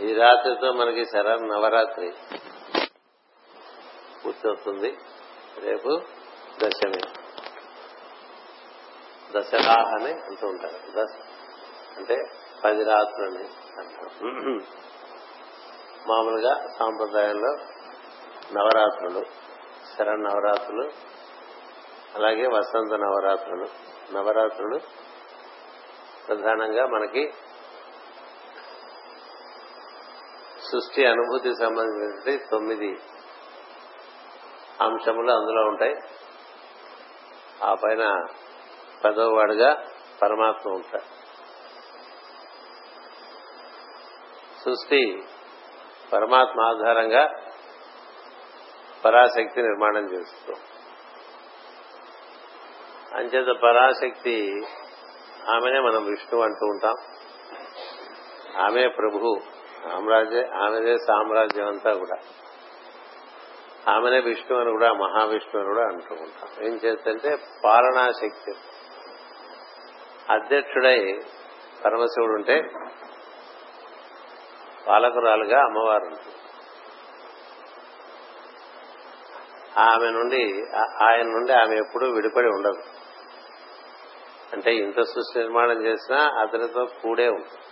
ఈ రాత్రితో మనకి శర నవరాత్రి పూర్తవుతుంది రేపు దశమి. దశరాహ అని అంటూ ఉంటారు. దశ అంటే పది రాత్రులని అంటారు. మామూలుగా సాంప్రదాయంలో నవరాత్రులు శర నవరాత్రులు అలాగే వసంత నవరాత్రులు. నవరాత్రులు ప్రధానంగా మనకి సృష్టి అనుభూతి సంబంధించి తొమ్మిది అంశములు అందులో ఉంటాయి. ఆ పైన పదవ వాడుగా పరమాత్మ ఉంటాడు. సృష్టి పరమాత్మ ఆధారంగా పరాశక్తి నిర్మాణం చేస్తూ. అంచేత పరాశక్తి ఆమెనే మనం విష్ణు అంటూ ఉంటాం. ఆమె ప్రభు సామ్రాజ్య ఆమెదే సామ్రాజ్యం అంతా కూడా. ఆమెనే విష్ణు అని కూడా మహావిష్ణు అని కూడా అంటూ ఉంటాం ఏం చేస్తంటే పాలనాశక్తి. అధ్యక్షుడై పరమశివుడు ఉంటే పాలకురాలుగా అమ్మవారు ఉంటుంది ఆమె నుండి ఆయన నుండి ఆమె ఎప్పుడూ విడిపడి ఉండదు. అంటే ఇంత సృష్టి నిర్మాణం చేసినా అతనితో కూడే ఉంటుంది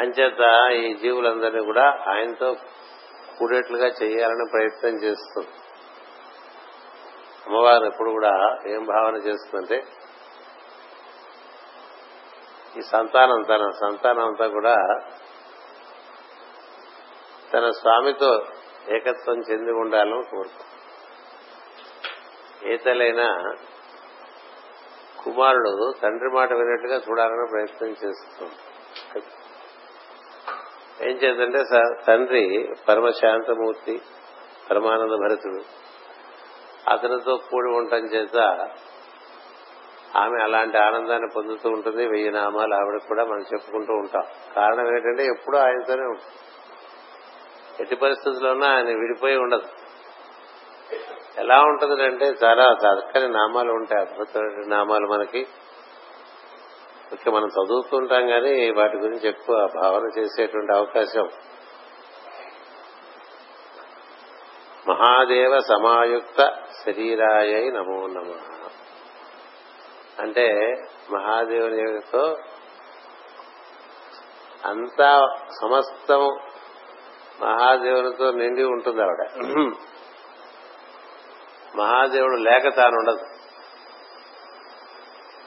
అంచేత ఈ జీవులందరినీ కూడా ఆయనతో కూడేట్లుగా చేయాలని ప్రయత్నం చేస్తుంది అమ్మవారు ఎప్పుడు కూడా ఏం భావన చేస్తుందంటే ఈ సంతానం తన సంతానం అంతా కూడా తన స్వామితో ఏకత్వం చెంది ఉండాలని కోరుతుంది ఏ తలైనా కుమారుడు తండ్రి మాట వినట్టుగా చూడాలని ప్రయత్నం చేస్తుంది ఏం చేద్దంటే తండ్రి పరమశాంతమూర్తి పరమానంద భరతుడు. అతనితో కూడి ఉండటం చేత ఆమె అలాంటి ఆనందాన్ని పొందుతూ ఉంటుంది. వెయ్యి నామాలు ఆవిడ కూడా మనం చెప్పుకుంటూ ఉంటాం. కారణం ఏంటంటే ఎప్పుడూ ఆయనతోనే ఉంటుంది ఎట్టి పరిస్థితుల్లోనూ ఆయన విడిపోయి ఉండదు. ఎలా ఉంటుంది అంటే చాలా చక్కని నామాలు ఉంటాయి. అద్భుతమైన నామాలు మనకి. ఓకే మనం చదువుతుంటాం కానీ వాటి గురించి ఎక్కువ భావన చేసేటువంటి అవకాశం. మహాదేవ సమాయుక్త శరీరాయ నమో నమ. అంటే మహాదేవునితో అంతా సమస్తం మహాదేవునితో నిండి ఉంటుంది ఆవిడ మహాదేవుడు లేక తానుండదు.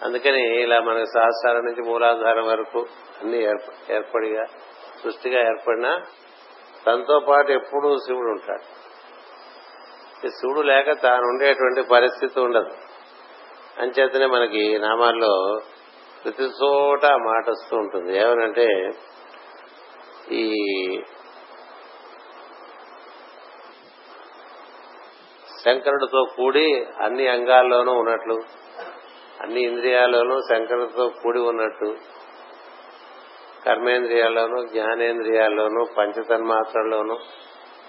అందుకని ఇలా మనకు సహస్రాల నుంచి మూలాధారం వరకు అన్ని ఏర్పడిగా సృష్టిగా ఏర్పడినా తనతో పాటు ఎప్పుడూ శివుడు ఉంటాడు. శివుడు లేక తాను ఉండేటువంటి పరిస్థితి ఉండదు. అంచేతనే మనకి నామాల్లో ప్రతి చోట మాట వస్తూ ఉంటుంది. ఏమనంటే ఈ శంకరుడితో కూడి అన్ని అంగాల్లోనూ ఉన్నట్లు అన్ని ఇంద్రియాల్లోనూ శంకరుడితో కూడి ఉన్నట్టు కర్మేంద్రియాల్లోనూ జ్ఞానేంద్రియాల్లోనూ పంచతన్మాత్రల్లోనూ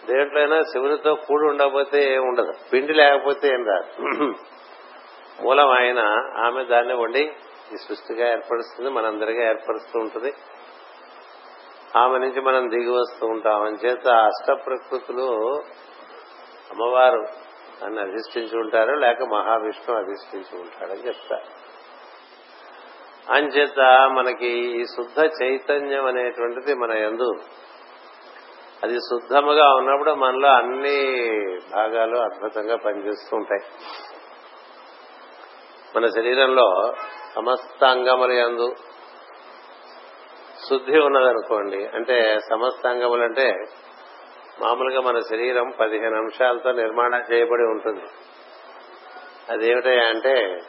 దేంట్లోనైనా శివునితో కూడి ఉండకపోతే ఏం ఉండదు. పిండి లేకపోతే ఏం రాదు. మూలం ఆయన ఆమె దాన్ని వండి ఈ సృష్టిగా ఏర్పరుస్తుంది మనందరిగా ఏర్పరుస్తూ ఉంటుంది. ఆమె నుంచి మనం దిగి వస్తూ ఉంటాం. అని చేత అష్ట ప్రకృతులు అమ్మవారు అని అధిష్ఠించి ఉంటారు లేక మహావిష్ణు అధిష్ఠించి ఉంటాడని చెప్తారు. అంచేత మనకి ఈ శుద్ధ చైతన్యం అనేటువంటిది మన ఎందు అది శుద్ధముగా ఉన్నప్పుడు మనలో అన్ని భాగాలు అద్భుతంగా పనిచేస్తూ ఉంటాయి. మన శరీరంలో సమస్త అంగముల ఎందు శుద్ధి ఉన్నదనుకోండి అంటే సమస్త అంగములు అంటే మామూలుగా మన శరీరం పదిహేను అంశాలతో నిర్మాణం చేయబడి ఉంటుంది. అదేమిటయా అంటే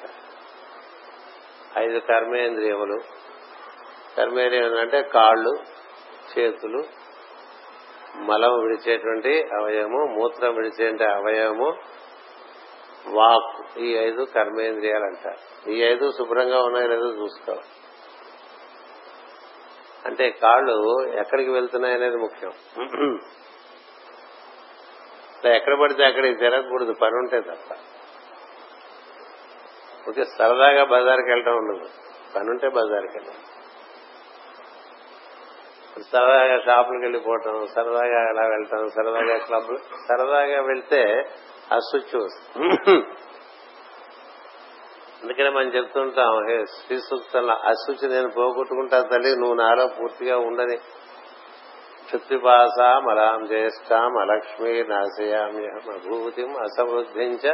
ఐదు కర్మేంద్రియములు. కర్మేంద్రియములు అంటే కాళ్ళు చేతులు మలం విడిచేటువంటి అవయవము మూత్రం విడిచే అవయవము వాక్. ఈ ఐదు కర్మేంద్రియాలు అంటారు. ఈ ఐదు శుభ్రంగా ఉన్నాయో లేదో చూసుకోవాలి. అంటే కాళ్ళు ఎక్కడికి వెళ్తున్నాయి అనేది ముఖ్యం. ఎక్కడ పడితే అక్కడికి తిరగకూడదు పని ఉంటే తప్ప. ఓకే సరదాగా బజార్కి వెళ్ళడం ఉండదు. పని ఉంటే బజార్కి వెళ్ళడం సరదాగా షాపులకు వెళ్ళిపోవటం సరదాగా అలా వెళ్ళటం సరదాగా క్లబ్ సరదాగా వెళ్తే అశుచి వస్తుంది. అందుకనే మనం చెప్తుంటాం హే శ్రీ సూక్తంలో అశుచి నేను పోగొట్టుకుంటా తల్లి నువ్వు నాలో పూర్తిగా ఉండని క్షుత్రిపాసాం అలాం జ్యేష్ఠాం నాశయామ్యహం అభూతిం అసమృద్ధించ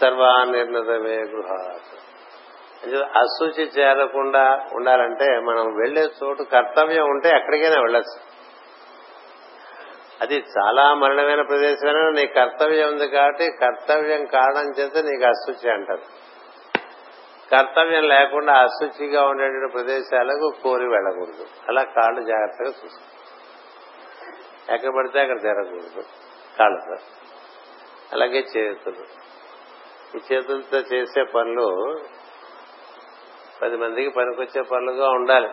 సర్వానిర్ణతమే గృహాత్. అశుచి చేరకుండా ఉండాలంటే మనం వెళ్ళే చోటు కర్తవ్యం ఉంటే ఎక్కడికైనా వెళ్ళచ్చు. అది చాలా మరణమైన ప్రదేశమైనా నీ కర్తవ్యం ఉంది కాబట్టి కర్తవ్యం కారణం చేత నీకు అశుచి అంటారు. కర్తవ్యం లేకుండా అశుచిగా ఉండేటువంటి ప్రదేశాలకు కోరి వెళ్ళకూడదు. అలా కాళ్ళు జాగ్రత్తగా చూసుకో. ఎక్కడ పడితే అక్కడ తిరగకూడదు కాళ్ళతో అలాగే చేతులు ఈ చేతులతో చేసే పనులు పది మందికి పనికొచ్చే పనులుగా ఉండాలి.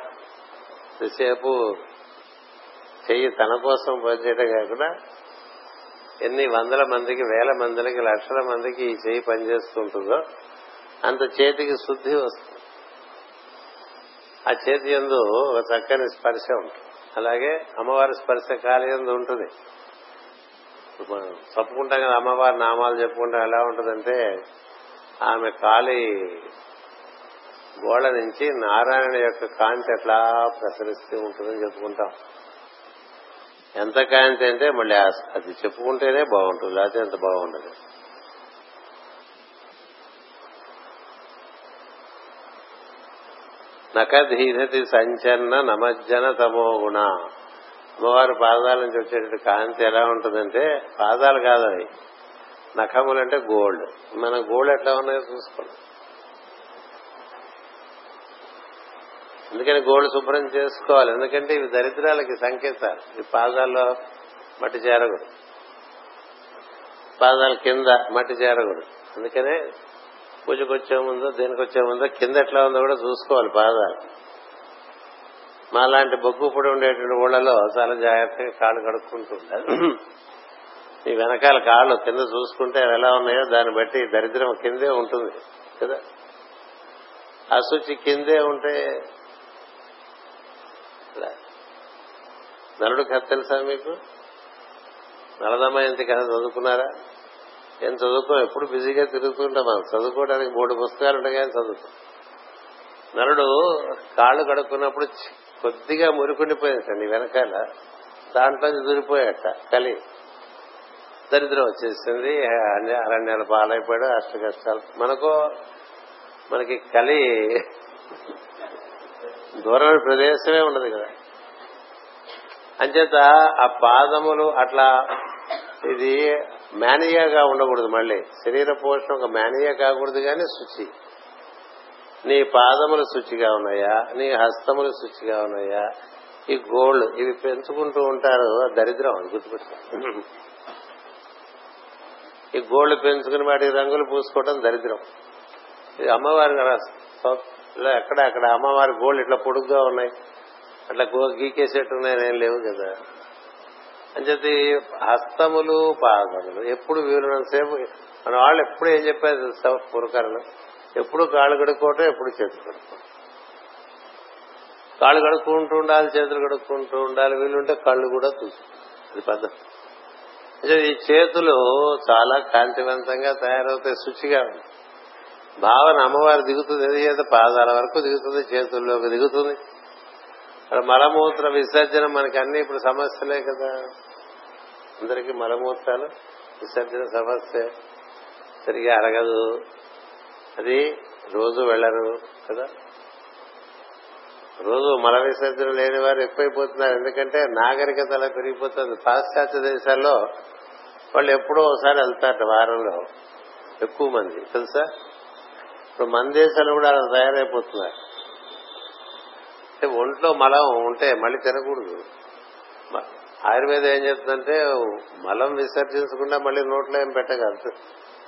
ఎంతసేపు చెయ్యి తన కోసం పనిచేయడం కాకుండా ఎన్ని వందల మందికి వేల మందికి లక్షల మందికి ఈ చెయ్యి పనిచేస్తుంటుందో అంత చేతికి శుద్ధి వస్తుంది. ఆ చేతి ఎందు ఒక చక్కని స్పర్శ ఉంటుంది. అలాగే అమ్మవారి స్పర్శ కాలి ఎందు ఉంటుంది. చెప్పుకుంటాం కదా అమ్మవారి నామాలు చెప్పుకుంటాం ఎలా ఉంటుందంటే ఆమె కాలి గోడ నుంచి నారాయణ యొక్క కాంతి ఎట్లా ప్రసరిస్తూ ఉంటుందని చెప్పుకుంటాం. ఎంత కాంతి అంటే మళ్ళీ అది చెప్పుకుంటేనే బాగుంటుంది లేకపోతే ఎంత బాగుండదు. నకధీనతి సంచన్న నమజ్జన తమో గుణ. అమ్మవారి పాదాల నుంచి వచ్చేటువంటి కాంతి ఎలా ఉంటుందంటే పాదాలు కాదు అవి. నఖములు అంటే గోల్డ్. మన గోల్డ్ ఎట్లా ఉన్నాయో చూసుకోండి. అందుకని గోల్డ్ శుభ్రం చేసుకోవాలి? ఎందుకంటే ఇవి దరిద్రాలకి సంకేతాలు. ఈ పాదాల్లో మట్టి చేరకూడదు. పాదాల కింద మట్టి చేరకూడదు. అందుకనే పూజకు వచ్చే ముందో దేనికి వచ్చే ముందో కింద ఎట్లా ఉందో కూడా చూసుకోవాలి పాదాలు మా లాంటి బొగ్గు పొడి ఉండేటువంటి ఊళ్ళలో చాలా జాగ్రత్తగా కాళ్ళు కడుక్కుంటుంటారు ఈ వెనకాల కాళ్ళు కింద చూసుకుంటే అవి ఎలా ఉన్నాయో దాన్ని బట్టి దరిద్రం కిందే ఉంటుంది కదా? అశుచి కిందే ఉంటే నలుడు కథ తెలుసా మీకు? నలదమ్మ ఎంత కథ చదువుకున్నారా? ఏం చదువుకో ఎప్పుడు బిజీగా తిరుగుతుంటాం మనం. చదువుకోవడానికి మూడు పుస్తకాలు ఉంటాయి కానీ చదువుతాం నరుడు కాళ్ళు కడుక్కున్నప్పుడు కొద్దిగా మురుకుండిపోయిందండి వెనకాల. దాంట్లో దూరిపోయాట కలి. దరిద్రం వచ్చేసింది అరణ్యాలు పాలైపోయాడు అష్ట కష్టాలు మనకు మనకి కలి దూరమైన ప్రదేశమే ఉండదు కదా. అంచేత ఆ పాదములు అట్లా ఇది మేనియాగా ఉండకూడదు మళ్ళీ. శరీర పోషణ ఒక మేనియా కాకూడదు కానీ శుచి. నీ పాదములు శుచిగా ఉన్నాయా? నీ హస్తములు శుచిగా ఉన్నాయా? ఈ గోల్డ్ ఇవి పెంచుకుంటూ ఉంటారు. దరిద్రం అది గుర్తుపెట్టుకో ఈ గోల్డ్ పెంచుకుని వాటి రంగులు పూసుకోవడం దరిద్రం. ఇది అమ్మవారి ఎక్కడ అక్కడ అమ్మవారి గోల్డ్ ఇట్లా పొడుగ్గా ఉన్నాయి. అట్లా గీకేసేట్టు ఉన్నాయని లేవు కదా. అంచేది హస్తములు పాదములు. ఎప్పుడు వీలున్నంతసేపు మన వాళ్ళు ఎప్పుడు ఏం చెప్పారు పూర్వకాలంలో ఎప్పుడు కాళ్ళు కడుక్కోవటం ఎప్పుడు చేతులు కడుక్కోవటం. కాళ్ళు కడుక్కుంటూ ఉండాలి చేతులు కడుక్కుంటూ ఉండాలి. వీలుంటే కళ్ళు కూడా చూసుకో అది పద్ధతి. ఈ చేతులు చాలా కాంతివంతంగా తయారవుతాయి శుచిగా భావన అమ్మవారు దిగుతుంది. ఏది చేత పాదాల వరకు దిగుతుంది చేతుల్లోకి దిగుతుంది. మలమూత్ర విసర్జన మనకి అన్ని ఇప్పుడు సమస్యలే కదా. అందరికీ మలమూత్రాలు. విసర్జన సమస్య. సరిగా అరగదు అది రోజు వెళ్ళరు కదా. రోజు మల విసర్జన లేని వారు ఎక్కువైపోతున్నారు. ఎందుకంటే నాగరికత అలా పెరిగిపోతుంది. పాశ్చాత్య దేశాల్లో వాళ్ళు ఎప్పుడో ఒకసారి వెళ్తారట వారంలో. ఎక్కువ మంది. తెలుసా? ఇప్పుడు మన దేశాలు కూడా అలా తయారైపోతున్నారు. అంటే ఒంట్లో మలం ఉంటే మళ్ళీ తినకూడదు. ఆయుర్వేదం ఏం చెప్తుందంటే మలం విసర్జించకుండా మళ్ళీ నోట్లో ఏం పెట్టగలదు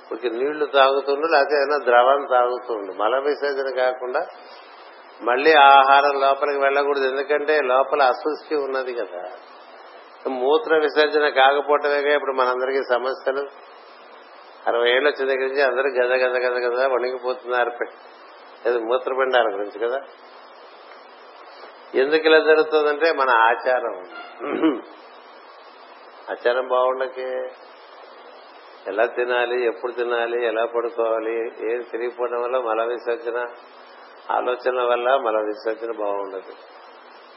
కొంచెం నీళ్ళు తాగుతుండు లేకపోతే ఏదైనా ద్రవం తాగుతుండు. మల విసర్జన కాకుండా మళ్ళీ ఆహారం లోపలికి వెళ్ళకూడదు. ఎందుకంటే లోపల అశుష్టి ఉన్నది కదా. మూత్ర విసర్జన కాకపోవటమేగా ఇప్పుడు మనందరికీ సమస్యలు. అరవై ఏళ్ళు వచ్చిన దగ్గర నుంచి అందరూ గద గద గద గద వణిగిపోతున్నారు మూత్రపిండాల గురించి కదా. ఎందుకు ఇలా జరుగుతుందంటే మన ఆచారం. ఆచారం బాగుండకే ఎలా తినాలి ఎప్పుడు తినాలి ఎలా పడుకోవాలి ఏం తిరిగిపోవడం వల్ల మల విసర్జన ఆలోచన వల్ల మల విసర్జన బాగుండదు.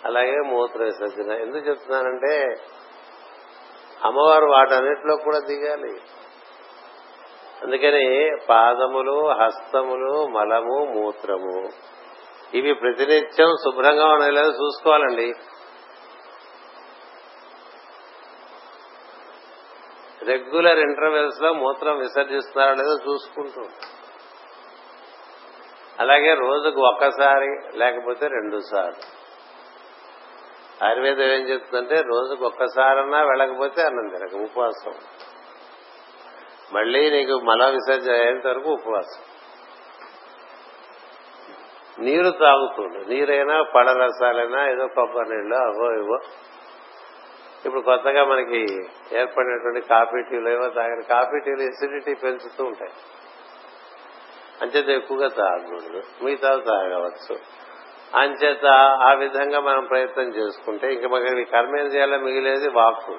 అలాగే మూత్ర విసర్జన. ఎందుకు చెప్తున్నానంటే అమ్మవారు వాటన్నిటిలో కూడా దిగాలి. అందుకని పాదములు హస్తములు మలము మూత్రము ఇవి ప్రతినిత్యం శుభ్రంగా ఉండేలా చూసుకోవాలండి. రెగ్యులర్ ఇంటర్వెల్స్లో మూత్రం విసర్జిస్తున్నారో లేదో చూసుకుంటూ అలాగే రోజుకు ఒక్కసారి లేకపోతే రెండు సార్లు. ఆయుర్వేదం ఏం చెప్తుందంటే రోజుకు ఒక్కసారన్నా వెళ్ళకపోతే అన్నం తినక ఉపవాసం. మళ్ళీ నీకు మల విసర్జన అయ్యేంత వరకు ఉపవాసం. నీరు తాగుతుండు. నీరైనా పడరసాలైనా ఏదో కొబ్బరి నీళ్ళు అవో ఇవో ఇప్పుడు కొత్తగా మనకి ఏర్పడినటువంటి కాఫీ టీలు ఏవో తాగిన కాఫీ టీలు ఎసిడిటీ పెంచుతూ ఉంటాయి. అంచేత ఎక్కువగా తాగకూడదు. మిగతా తాగవచ్చు. అంచేత ఆ విధంగా మనం ప్రయత్నం చేసుకుంటే ఇంకా మనకి కర్మేంద్రియాల మిగిలేది వాక్కు.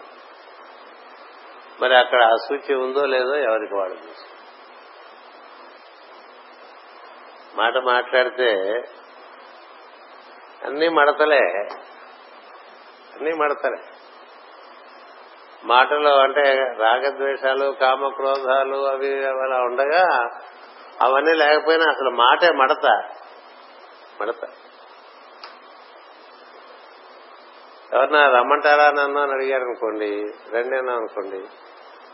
మరి అక్కడ అశుచి ఉందో లేదో ఎవరికి వాడు మాట మాట్లాడితే అన్ని మడతలే. అన్ని మడతలే. మాటలో అంటే రాగద్వేషాలు కామక్రోధాలు అవి అలా ఉండగా అవన్నీ లేకపోయినా అసలు మాటే మడత. మడత. ఎవరన్నా రమ్మంటారా నన్ను అని అడిగారు అనుకోండి రండి అన్నా అనుకోండి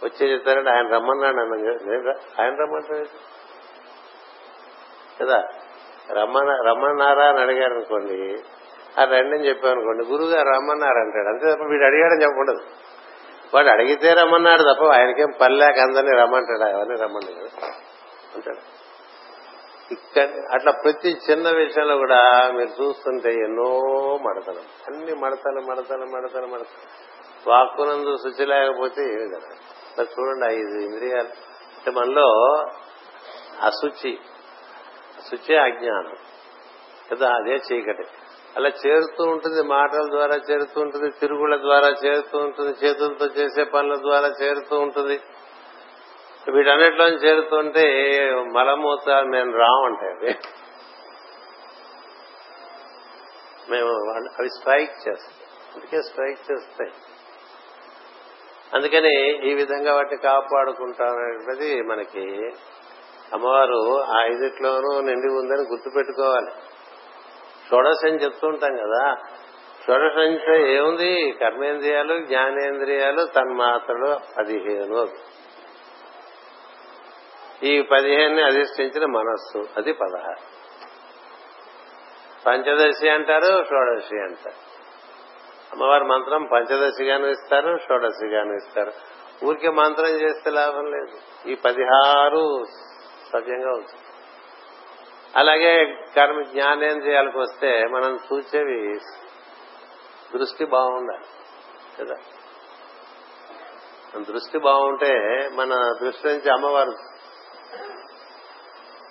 వచ్చి చెప్తారంటే ఆయన రమ్మన్నాడు అన్న ఆయన రమ్మంటాడు కదా? రమ్మన రమ్మన్నారా అని అడిగారు అనుకోండి ఆ రండి అని చెప్పాను అనుకోండి గురువు గారు రమ్మన్నారు అంటాడు అంతే తప్ప వీడు అడిగాడని చెప్పకూడదు వాడు అడిగితే రమ్మన్నాడు తప్ప ఆయనకేం పల్లెక అందరినీ రమ్మంటాడు? అవన్నీ రమ్మండి కదా అంటాడు. ఇక్కడ అట్లా ప్రతి చిన్న విషయంలో కూడా మీరు చూస్తుంటే ఎన్నో మడతలు. అన్ని మడతలు మడతలు మడతలు మడతలు. వాక్కునందు శుచి లేకపోతే ఏమి కదా మరి చూడండి ఐదు ఇంద్రియాలు. అంటే మనలో అశుచి శుచి అజ్ఞానం. కదా అదే చీకటి. అలా చేరుతూ ఉంటుంది మాటల ద్వారా చేరుతూ ఉంటుంది తిరుగుల ద్వారా చేరుతూ ఉంటుంది చేతులతో చేసే పనుల ద్వారా చేరుతూ ఉంటుంది. వీటన్నిటిలో చేరుతుంటే మలమూత్రాలు మేము రావంటే అవి మేము అవి స్ట్రైక్ చేస్తాం అందుకే స్ట్రైక్ చేస్తాయి. అందుకని ఈ విధంగా వాటిని కాపాడుకుంటామనేది మనకి అమ్మవారు ఆ ఐదిట్లోనూ నిండి ఉందని గుర్తు పెట్టుకోవాలి షోడశం చెప్తుంటాం కదా. షోడశంతో ఏముంది? కర్మేంద్రియాలు జ్ఞానేంద్రియాలు తన్మాత్రలు పదిహేను. ఈ పదిహేను అధిష్ఠించిన మనస్సు అది పదహారు. పంచదశి అంటారు షోడశి అంటారు. అమ్మవారి మంత్రం పంచదశిగాను ఇస్తారు షోడశిగాను ఇస్తారు. ఊరికే మంత్రం చేస్తే లాభం లేదు. ఈ పదిహారు సవ్యంగా ఉంటుంది. అలాగే కర్మ జ్ఞానేంద్రియాలకు వస్తే మనం చూసేవి దృష్టి బాగుండాలి కదా? దృష్టి బాగుంటే మన దృష్టి నుంచి అమ్మవారు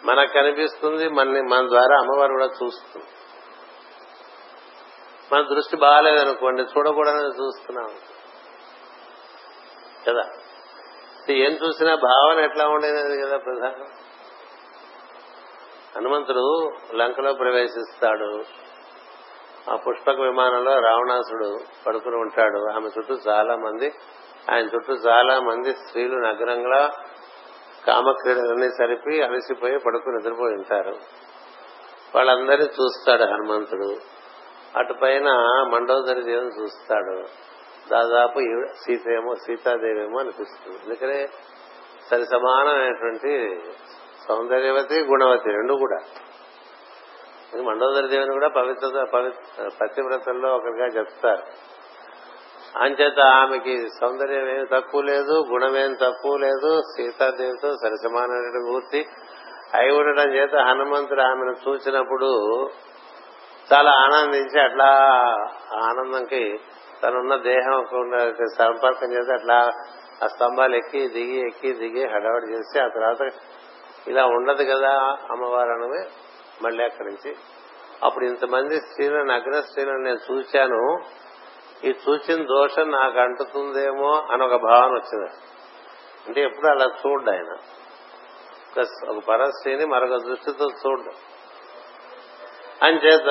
మనకు కనిపిస్తుంది మన మన ద్వారా అమ్మవారు కూడా చూస్తుంది. మన దృష్టి బాగాలేదనుకోండి చూడకూడదని చూస్తున్నాం కదా? ఏం చూసినా భావన ఎట్లా ఉండేది కదా ప్రధానం? హనుమంతుడు లంకలో ప్రవేశిస్తాడు. ఆ పుష్పక విమానంలో రావణాసుడు పడుకుని ఉంటాడు. ఆమె చుట్టూ చాలా మంది ఆయన చుట్టూ చాలా మంది స్త్రీలు నగరంగా కామక్రీడలన్నీ సరిపి అలసిపోయి పడుకుని నిద్రపోయి ఉంటారు. వాళ్ళందరినీ చూస్తాడు హనుమంతుడు. అటు పైన మండోదరి దేవుని చూస్తాడు. దాదాపు సీత ఏమో సీతాదేవి ఏమో అనిపిస్తుంది. ఎందుకనే సరి సమానమైనటువంటి సౌందర్యవతి గుణవతి రెండు కూడా. మండోదరి దేవిని కూడా పవిత్రత పతివ్రతల్లో ఒకరిగా చెప్తారు అంచేత ఆమెకి సౌందర్యం ఏమి తక్కువ లేదు గుణమేం తక్కువ లేదు సీతాదేవితో సరిసమానమైన మూర్తి అయి ఉండడం చేత హనుమంతుడు ఆమెను చూసినప్పుడు చాలా ఆనందించి అట్లా ఆనందంకి తనున్న దేహం సంపర్కం చేసి అట్లా ఆ స్తంభాలు ఎక్కి దిగి ఎక్కి దిగి హడావడి చేసి ఆ తర్వాత ఇలా ఉండదు కదా అమ్మవారు అనమే మళ్ళీ అక్కడి నుంచి. అప్పుడు ఇంతమంది స్త్రీలను అగ్ర స్త్రీలను నేను చూశాను. ఈ చూసిన దోషం నాకు అంటుతుందేమో అని ఒక భావన వచ్చింది. అంటే ఎప్పుడు అలా చూడ్డు ఆయన. ఒక పరస్త్రీని మరొక దృష్టితో చూడ్డు. అంచేత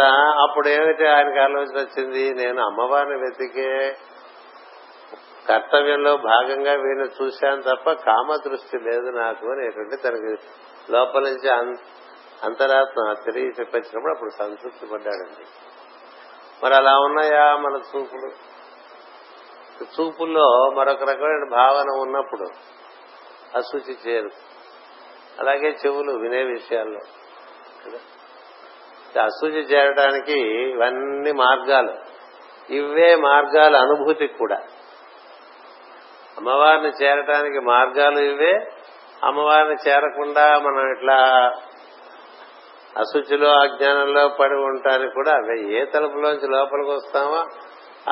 అప్పుడు ఏమిటి ఆయనకి ఆలోచన వచ్చింది? నేను అమ్మవారిని వెతికే కర్తవ్యంలో భాగంగా వీళ్ళని చూశాను తప్ప కామ దృష్టి లేదు నాకు అనేటువంటి తనకి లోపల నుంచి అంతరాత్మ తిరిగి చెప్పచ్చినప్పుడు అప్పుడు సంతృప్తి పడ్డాడండి. మరి అలా ఉన్నాయా మన చూపులు? చూపుల్లో మరొక రకమైన భావన ఉన్నప్పుడు అశుచి చేరు అలాగే చెవులు వినే విషయాల్లో. అశుచి చేరడానికి ఇవన్నీ మార్గాలు. ఇవే మార్గాలు అనుభూతికి కూడా. అమ్మవారిని చేరటానికి మార్గాలు ఇవే అమ్మవారిని చేరకుండా మనం ఇట్లా అశుచిలో అజ్ఞానంలో పడి ఉంటానికి కూడా అవి. ఏ తలుపులోంచి లోపలికి వస్తామో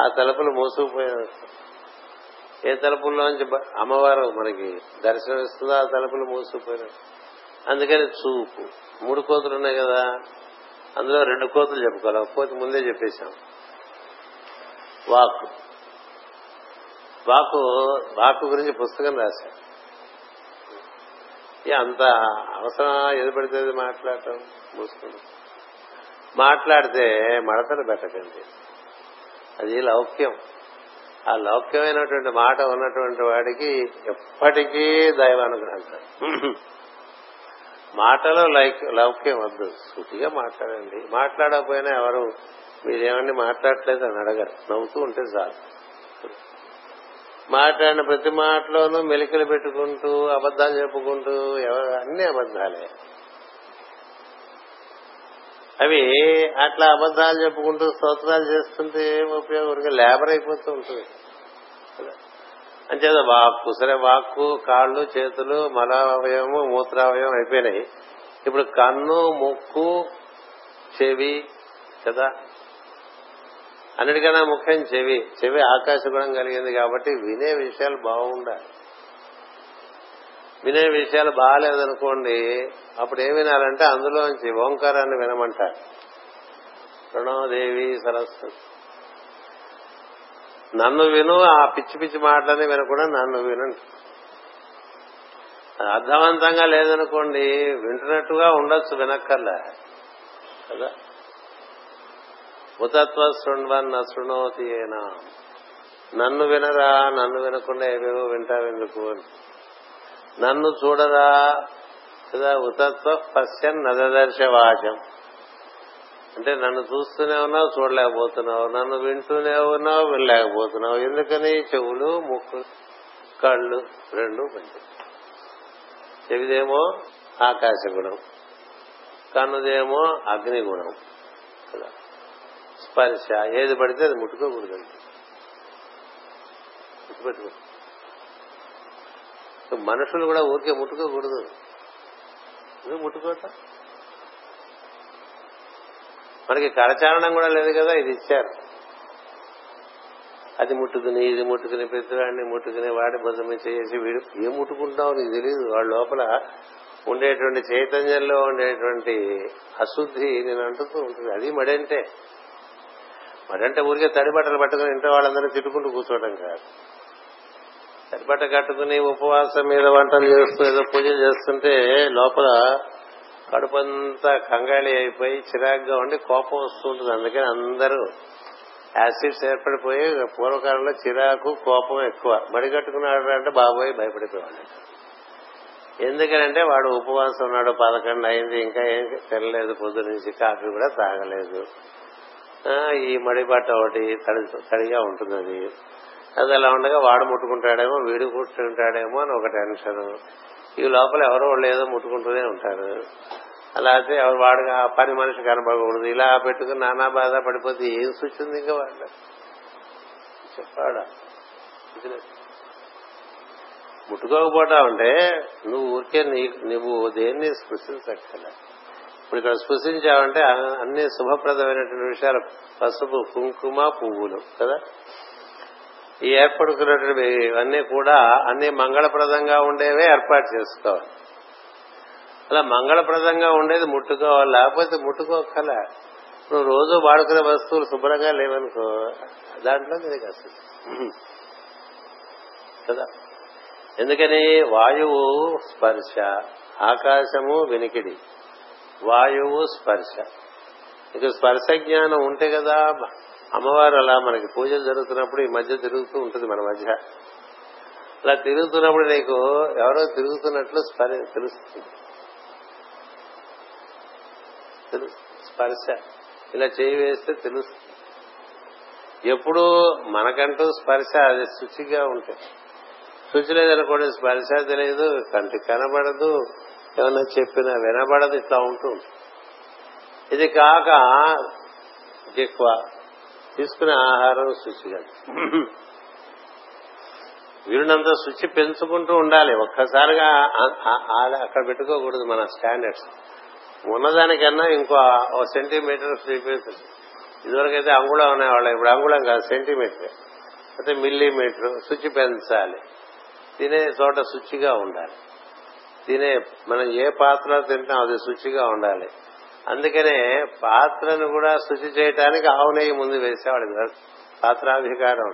ఆ తలుపులు మూసుకుపోయాయి ఏ తలుపుల్లోంచి అమ్మవారు మనకి దర్శనమిస్తుందో ఆ తలుపులు మూసుకుపోయినాయి అందుకని చూపు. మూడు కోతులు ఉన్నాయి కదా. అందులో రెండు కోతులు చెప్పుకోవాలి. ఒక కోతి ముందే చెప్పేశాం. వాక్. వాకు వాకు గురించి పుస్తకం రాశాం అంత అవసరం ఏది పడితే మాట్లాడటం? మూసుకుని మాట్లాడితే మడతలు పెట్టకండి. అది లౌక్యం. ఆ లౌక్యమైనటువంటి మాట ఉన్నటువంటి వాడికి ఎప్పటికీ దైవానుగ్రహం మాటలో లైక్ లౌక్యం వద్దు. సూటిగా మాట్లాడండి. మాట్లాడకపోయినా ఎవరు మీరేమన్నీ మాట్లాడలేదు అని అడగరు. నవ్వుతూ ఉంటే చాలు. మాట్లాడిన ప్రతి మాటలోనూ మెలికలు పెట్టుకుంటూ అబద్దాలు చెప్పుకుంటూ ఎవరు అన్ని అబద్దాలే అవి అట్లా అబద్దాలు చెప్పుకుంటూ స్తోత్రాలు చేస్తుంటే ఉపయోగం లేబర్ అయిపోతూ ఉంటుంది. అంచేత వాక్కు సరే వాక్కు కాళ్ళు చేతులు మలావయవము మూత్రావయవం అయిపోయినాయి. ఇప్పుడు కన్ను ముక్కు చెవి కదా? అన్నిటికన్నా ముఖ్యం చెవి. చెవి ఆకాశ గుణం కలిగింది కాబట్టి వినే విషయాలు బాగుండాలి. వినే విషయాలు బాగాలేదనుకోండి అప్పుడు ఏం వినాలంటే అందులోంచి ఓంకారాన్ని వినమంటారు. ప్రణోదేవి సరస్వతి నన్ను విను ఆ పిచ్చి పిచ్చి మాటలని వినకుండా నన్ను వినండి. అర్థవంతంగా లేదనుకోండి వింటున్నట్టుగా ఉండొచ్చు వినక్కర్లే. కదా? ఉతత్వ శృణ్వన్ శృణోతి ఏనా? నన్ను వినరా నన్ను వినకుండా ఏవేవో వింటావెందుకు నన్ను చూడరా కదా ఉతత్వ పశ్యన్ నదదర్శ వాచం అంటే నన్ను చూస్తూనే ఉన్నావు చూడలేకపోతున్నావు. నన్ను వింటూనే ఉన్నావు వినలేకపోతున్నావు. ఎందుకని? చెవులు ముక్కు కళ్ళు రెండు పని చెవిదేమో ఆకాశ గుణం కన్నుదేమో అగ్ని గుణం కదా. స్పర్శ. ఏది పడితే అది ముట్టుకోకూడదండి ముట్టుపెట్టుకో మనుషులు కూడా ఊరికే ముట్టుకోకూడదు. ముట్టుకోట మనకి కరచారణం కూడా లేదు కదా ఇది ఇచ్చారు. అది ముట్టుకుని ఇది ముట్టుకుని ప్రతివాడిని ముట్టుకుని వాడి భుజం చేసి వీడు ఏం ముట్టుకుంటావు నీకు తెలియదు వాళ్ళ లోపల ఉండేటువంటి చైతన్యంలో ఉండేటువంటి అశుద్ధి నేను అంటుతూ ఉంటుంది. అది మడంటే మడంటే ఊరికే తడి బట్టలు పట్టుకుని ఇంట్లో వాళ్ళందరూ తిట్టుకుంటూ కూర్చోవడం కాదు. తడిబట్ట కట్టుకుని ఉపవాసం మీద వంటలు చేస్తూ ఏదో పూజ చేస్తుంటే లోపల కడుపంతా కంగాళి అయిపోయి చిరాగ్గా ఉండి కోపం వస్తుంటుంది అందుకని అందరూ యాసిడ్స్ ఏర్పడిపోయి పూర్వకాలంలో చిరాకు కోపం ఎక్కువ. మడిగట్టుకున్నాడు అంటే బాబోయ్ భయపడిపోయాడు. ఎందుకనంటే వాడు ఉపవాసం ఉన్నాడు పదకొండు అయింది ఇంకా ఏం తినలేదు పొద్దు నుంచి కాఫీ కూడా తాగలేదు. ఈ మడి బట్ట ఒకటి తడి తడిగా ఉంటుంది అది అది అలా ఉండగా వాడు ముట్టుకుంటాడేమో వీడు ముట్టుకుంటాడేమో అని ఒక టెన్షన్. ఈ లోపల ఎవరో వాళ్ళు ఏదో ముట్టుకుంటూనే ఉంటారు. అలా అయితే ఎవరు వాడు ఆ పని మనిషి కనపడకూడదు. ఇలా పెట్టుకుని నానా బాధ పడిపోతే ఏం సూచింది ఇంకా వాడు చెప్పాడా? ముట్టుకోకపోవటం అంటే నువ్వు ఊరికే నువ్వు దేన్ని సృష్టించక్కలే ఇప్పుడు ఇక్కడ స్పృశించావంటే అన్ని శుభప్రదమైనటువంటి విషయాలు పసుపు కుంకుమ పువ్వులు కదా? ఈ ఏర్పడుకున్నటువంటి ఇవన్నీ కూడా అన్ని మంగళప్రదంగా ఉండేవే ఏర్పాటు చేసుకోవాలి. అలా మంగళప్రదంగా ఉండేది ముట్టుకోవాలి లేకపోతే ముట్టుకోకల నువ్వు రోజు వాడుకునే వస్తువులు శుభ్రంగా లేవనుకో దాంట్లో నీకు అసలు కదా? ఎందుకని? వాయువు స్పర్శ ఆకాశము వినికిడి. వాయువు స్పర్శ. ఇక స్పర్శ జ్ఞానం ఉంటే కదా అమ్మవారు అలా మనకి పూజలు జరుగుతున్నప్పుడు ఈ మధ్య తిరుగుతూ ఉంటుంది మన మధ్య. అలా తిరుగుతున్నప్పుడు నీకు ఎవరో తిరుగుతున్నట్లు తెలుస్తుంది. స్పర్శ. ఇలా చేయి వేస్తే తెలుస్తుంది. ఎప్పుడు మనకంటూ స్పర్శ అది శుచిగా ఉంటుంది శుచి లేదనుకోండి స్పర్శ తెలియదు కంటికి కనబడదు ఏమన్నా చెప్పినా వినబడదు ఇట్లా ఉంటుంది. ఇది కాక ఎక్కువ. తీసుకునే ఆహారం శుచిగా వీరునంత శుచి పెంచుకుంటూ ఉండాలి. ఒక్కసారిగా అక్కడ పెట్టుకోకూడదు మన స్టాండర్డ్స్ ఉన్నదానికన్నా ఇంకో ఓ సెంటీమీటర్ ఇదివరకైతే అంగుళం అనేవాళ్ళం ఇప్పుడు అంగుళం కాదు సెంటీమీటర్ అయితే మిల్లీమీటర్ శుచి పెంచాలి. తినే చోట శుచిగా ఉండాలి. తినే మనం ఏ పాత్ర తింటాం అది శుచిగా ఉండాలి. అందుకనే పాత్రను కూడా శుచి చేయటానికి ఆవు నెయ్యి ముందు వేసేవాడు పాత్రాధికారం.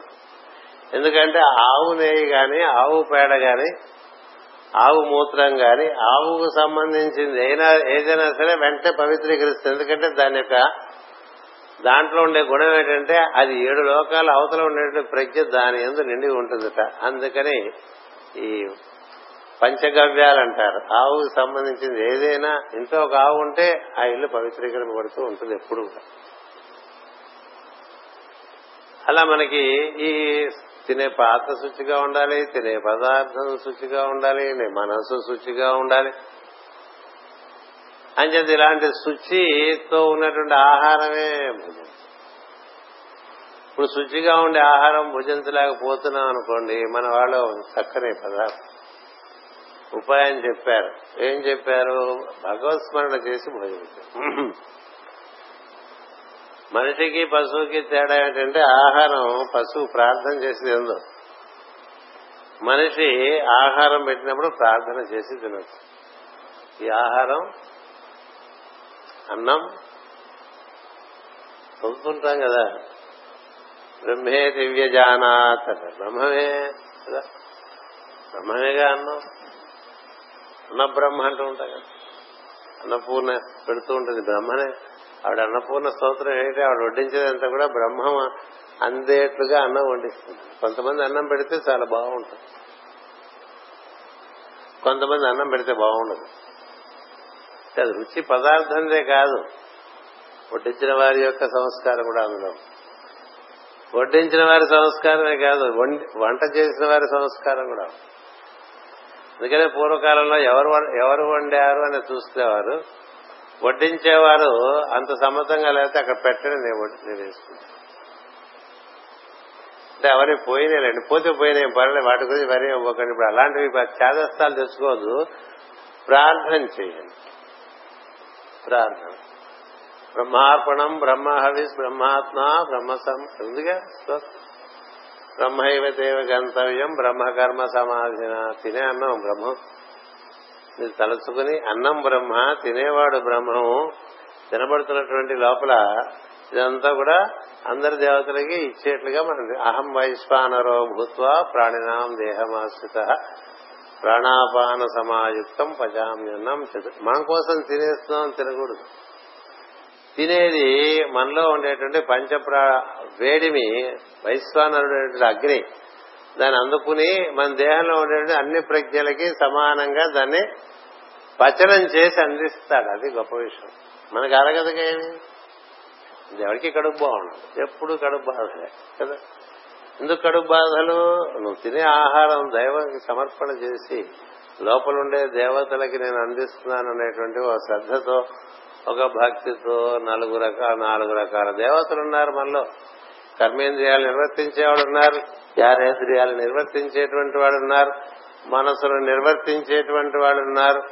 ఎందుకంటే ఆవు నెయ్యి గాని ఆవు పేడ గాని ఆవు మూత్రం గాని ఆవుకు సంబంధించింది అయినా ఏదైనా సరే వెంటనే పవిత్రీకరిస్తుంది. ఎందుకంటే దాని యొక్క దాంట్లో ఉండే గుణం ఏంటంటే అది ఏడు లోకాల అవతల ఉండేటువంటి ప్రజ్ఞ దాని ఎందు నిండి ఉంటుందట. అందుకని ఈ పంచగవ్యాలు అంటారు ఆవుకు సంబంధించింది ఏదైనా ఇంట్లో ఒక ఆవు ఉంటే ఆ ఇల్లు పవిత్రీకరింపబడుతూ ఉంటుంది ఎప్పుడు అలా మనకి ఈ తినే పాత్ర శుచిగా ఉండాలి తినే పదార్థం శుచిగా ఉండాలి నీ మనసు శుచిగా ఉండాలి. అంచేది ఇలాంటి శుచితో ఉన్నటువంటి ఆహారమే భుజం ఇప్పుడు శుచిగా ఉండే ఆహారం భుజించలేకపోతున్నాం అనుకోండి మన వాళ్ళు చక్కని పదార్థం. ఉపాయం చెప్పారు. ఏం చెప్పారు? భగవత్ స్మరణ చేసి భోజనం మనిషికి పశువుకి తేడా ఏంటంటే ఆహారం పశువు ప్రార్థన చేసి ఏందో మనిషి ఆహారం పెట్టినప్పుడు ప్రార్థన చేసి తినచ్చు. ఈ ఆహారం అన్నం చదువుకుంటాం కదా. బ్రహ్మే దివ్య జానాత్ బ్రహ్మమే కదా బ్రహ్మమేగా అన్నం? అన్న బ్రహ్మ అంటూ ఉంటాం కదా. అన్నపూర్ణ పెడుతూ ఉంటుంది బ్రహ్మనే. ఆవిడ అన్నపూర్ణ స్తోత్రం ఏంటి ఆవిడ వడ్డించేదంతా కూడా బ్రహ్మ అందేట్లుగా అన్నం వండిస్తుంది కొంతమంది అన్నం పెడితే చాలా బాగుంటుంది. కొంతమంది అన్నం పెడితే బాగుండదు. అది రుచి పదార్థందే కాదు. వడ్డించిన వారి యొక్క సంస్కారం కూడా అందులో. వడ్డించిన వారి సంస్కారమే కాదు. వండి- వంట చేసిన వారి సంస్కారం కూడా. అందుకనే పూర్వకాలంలో ఎవరు ఎవరు వండారు అని చూసేవారు. వడ్డించేవారు అంత సమ్మతంగా లేకపోతే అక్కడ పెట్టడం నేను నేను వేసుకుంటాను అంటే అవన్నీ పోయినాయండి పోతే పోయినాయి. పర్లేదు వాటి గురించి మరీ ఇవ్వకండి. ఇప్పుడు అలాంటివి చేదస్తాలు తెచ్చుకోవద్దు. ప్రార్థన చేయండి. ప్రార్థన. బ్రహ్మార్పణం బ్రహ్మ హవిస్ బ్రహ్మాత్మ బ్రహ్మ సం ఎందుగా బ్రహ్మైవ దేవ గంతవ్యం బ్రహ్మకర్మ సమాధిన. తినే అన్నం బ్రహ్మం. మీరు తలుచుకుని అన్నం బ్రహ్మ తినేవాడు బ్రహ్మము తినబడుతున్నటువంటి లోపల ఇదంతా కూడా అందరి దేవతలకి ఇచ్చేట్లుగా మనం అహం వైశ్వానరో భూత్వా ప్రాణినాం దేహమాశ్రిత. ప్రాణాపాన సమాయుక్తం పజామ్యన్నం చతు మన కోసం తినేస్తున్నాం తినకూడదు. తినేది మనలో ఉండేటువంటి పంచప్రా వేడిమి వైశ్వానరుడు అగ్ని. దాన్ని అందుకుని మన దేహంలో ఉండేటువంటి అన్ని ప్రజ్ఞలకి సమానంగా దాన్ని పచనం చేసి అందిస్తాడు. అది గొప్ప విషయం. మనకు అరగదుగా ఏమి? ఎవరికి కడుపు బాగుండదు. ఎప్పుడు కడుపు బాధలే కదా? ఎందుకు కడుపు బాధలు? నువ్వు తినే ఆహారం దైవానికి సమర్పణ చేసి లోపలుండే దేవతలకి నేను అందిస్తున్నాను అనేటువంటి ఒక శ్రద్ధతో ఒక భక్తితో నలుగు రకాల నాలుగు రకాల దేవతలు ఉన్నారు మనలో. కర్మేంద్రియాలు నిర్వర్తించేవాడు ఉన్నారు. జ్ఞానేంద్రియాలు నిర్వర్తించేటువంటి వాడు ఉన్నారు. మనసును నిర్వర్తించేటువంటి వాడు ఉన్నారు.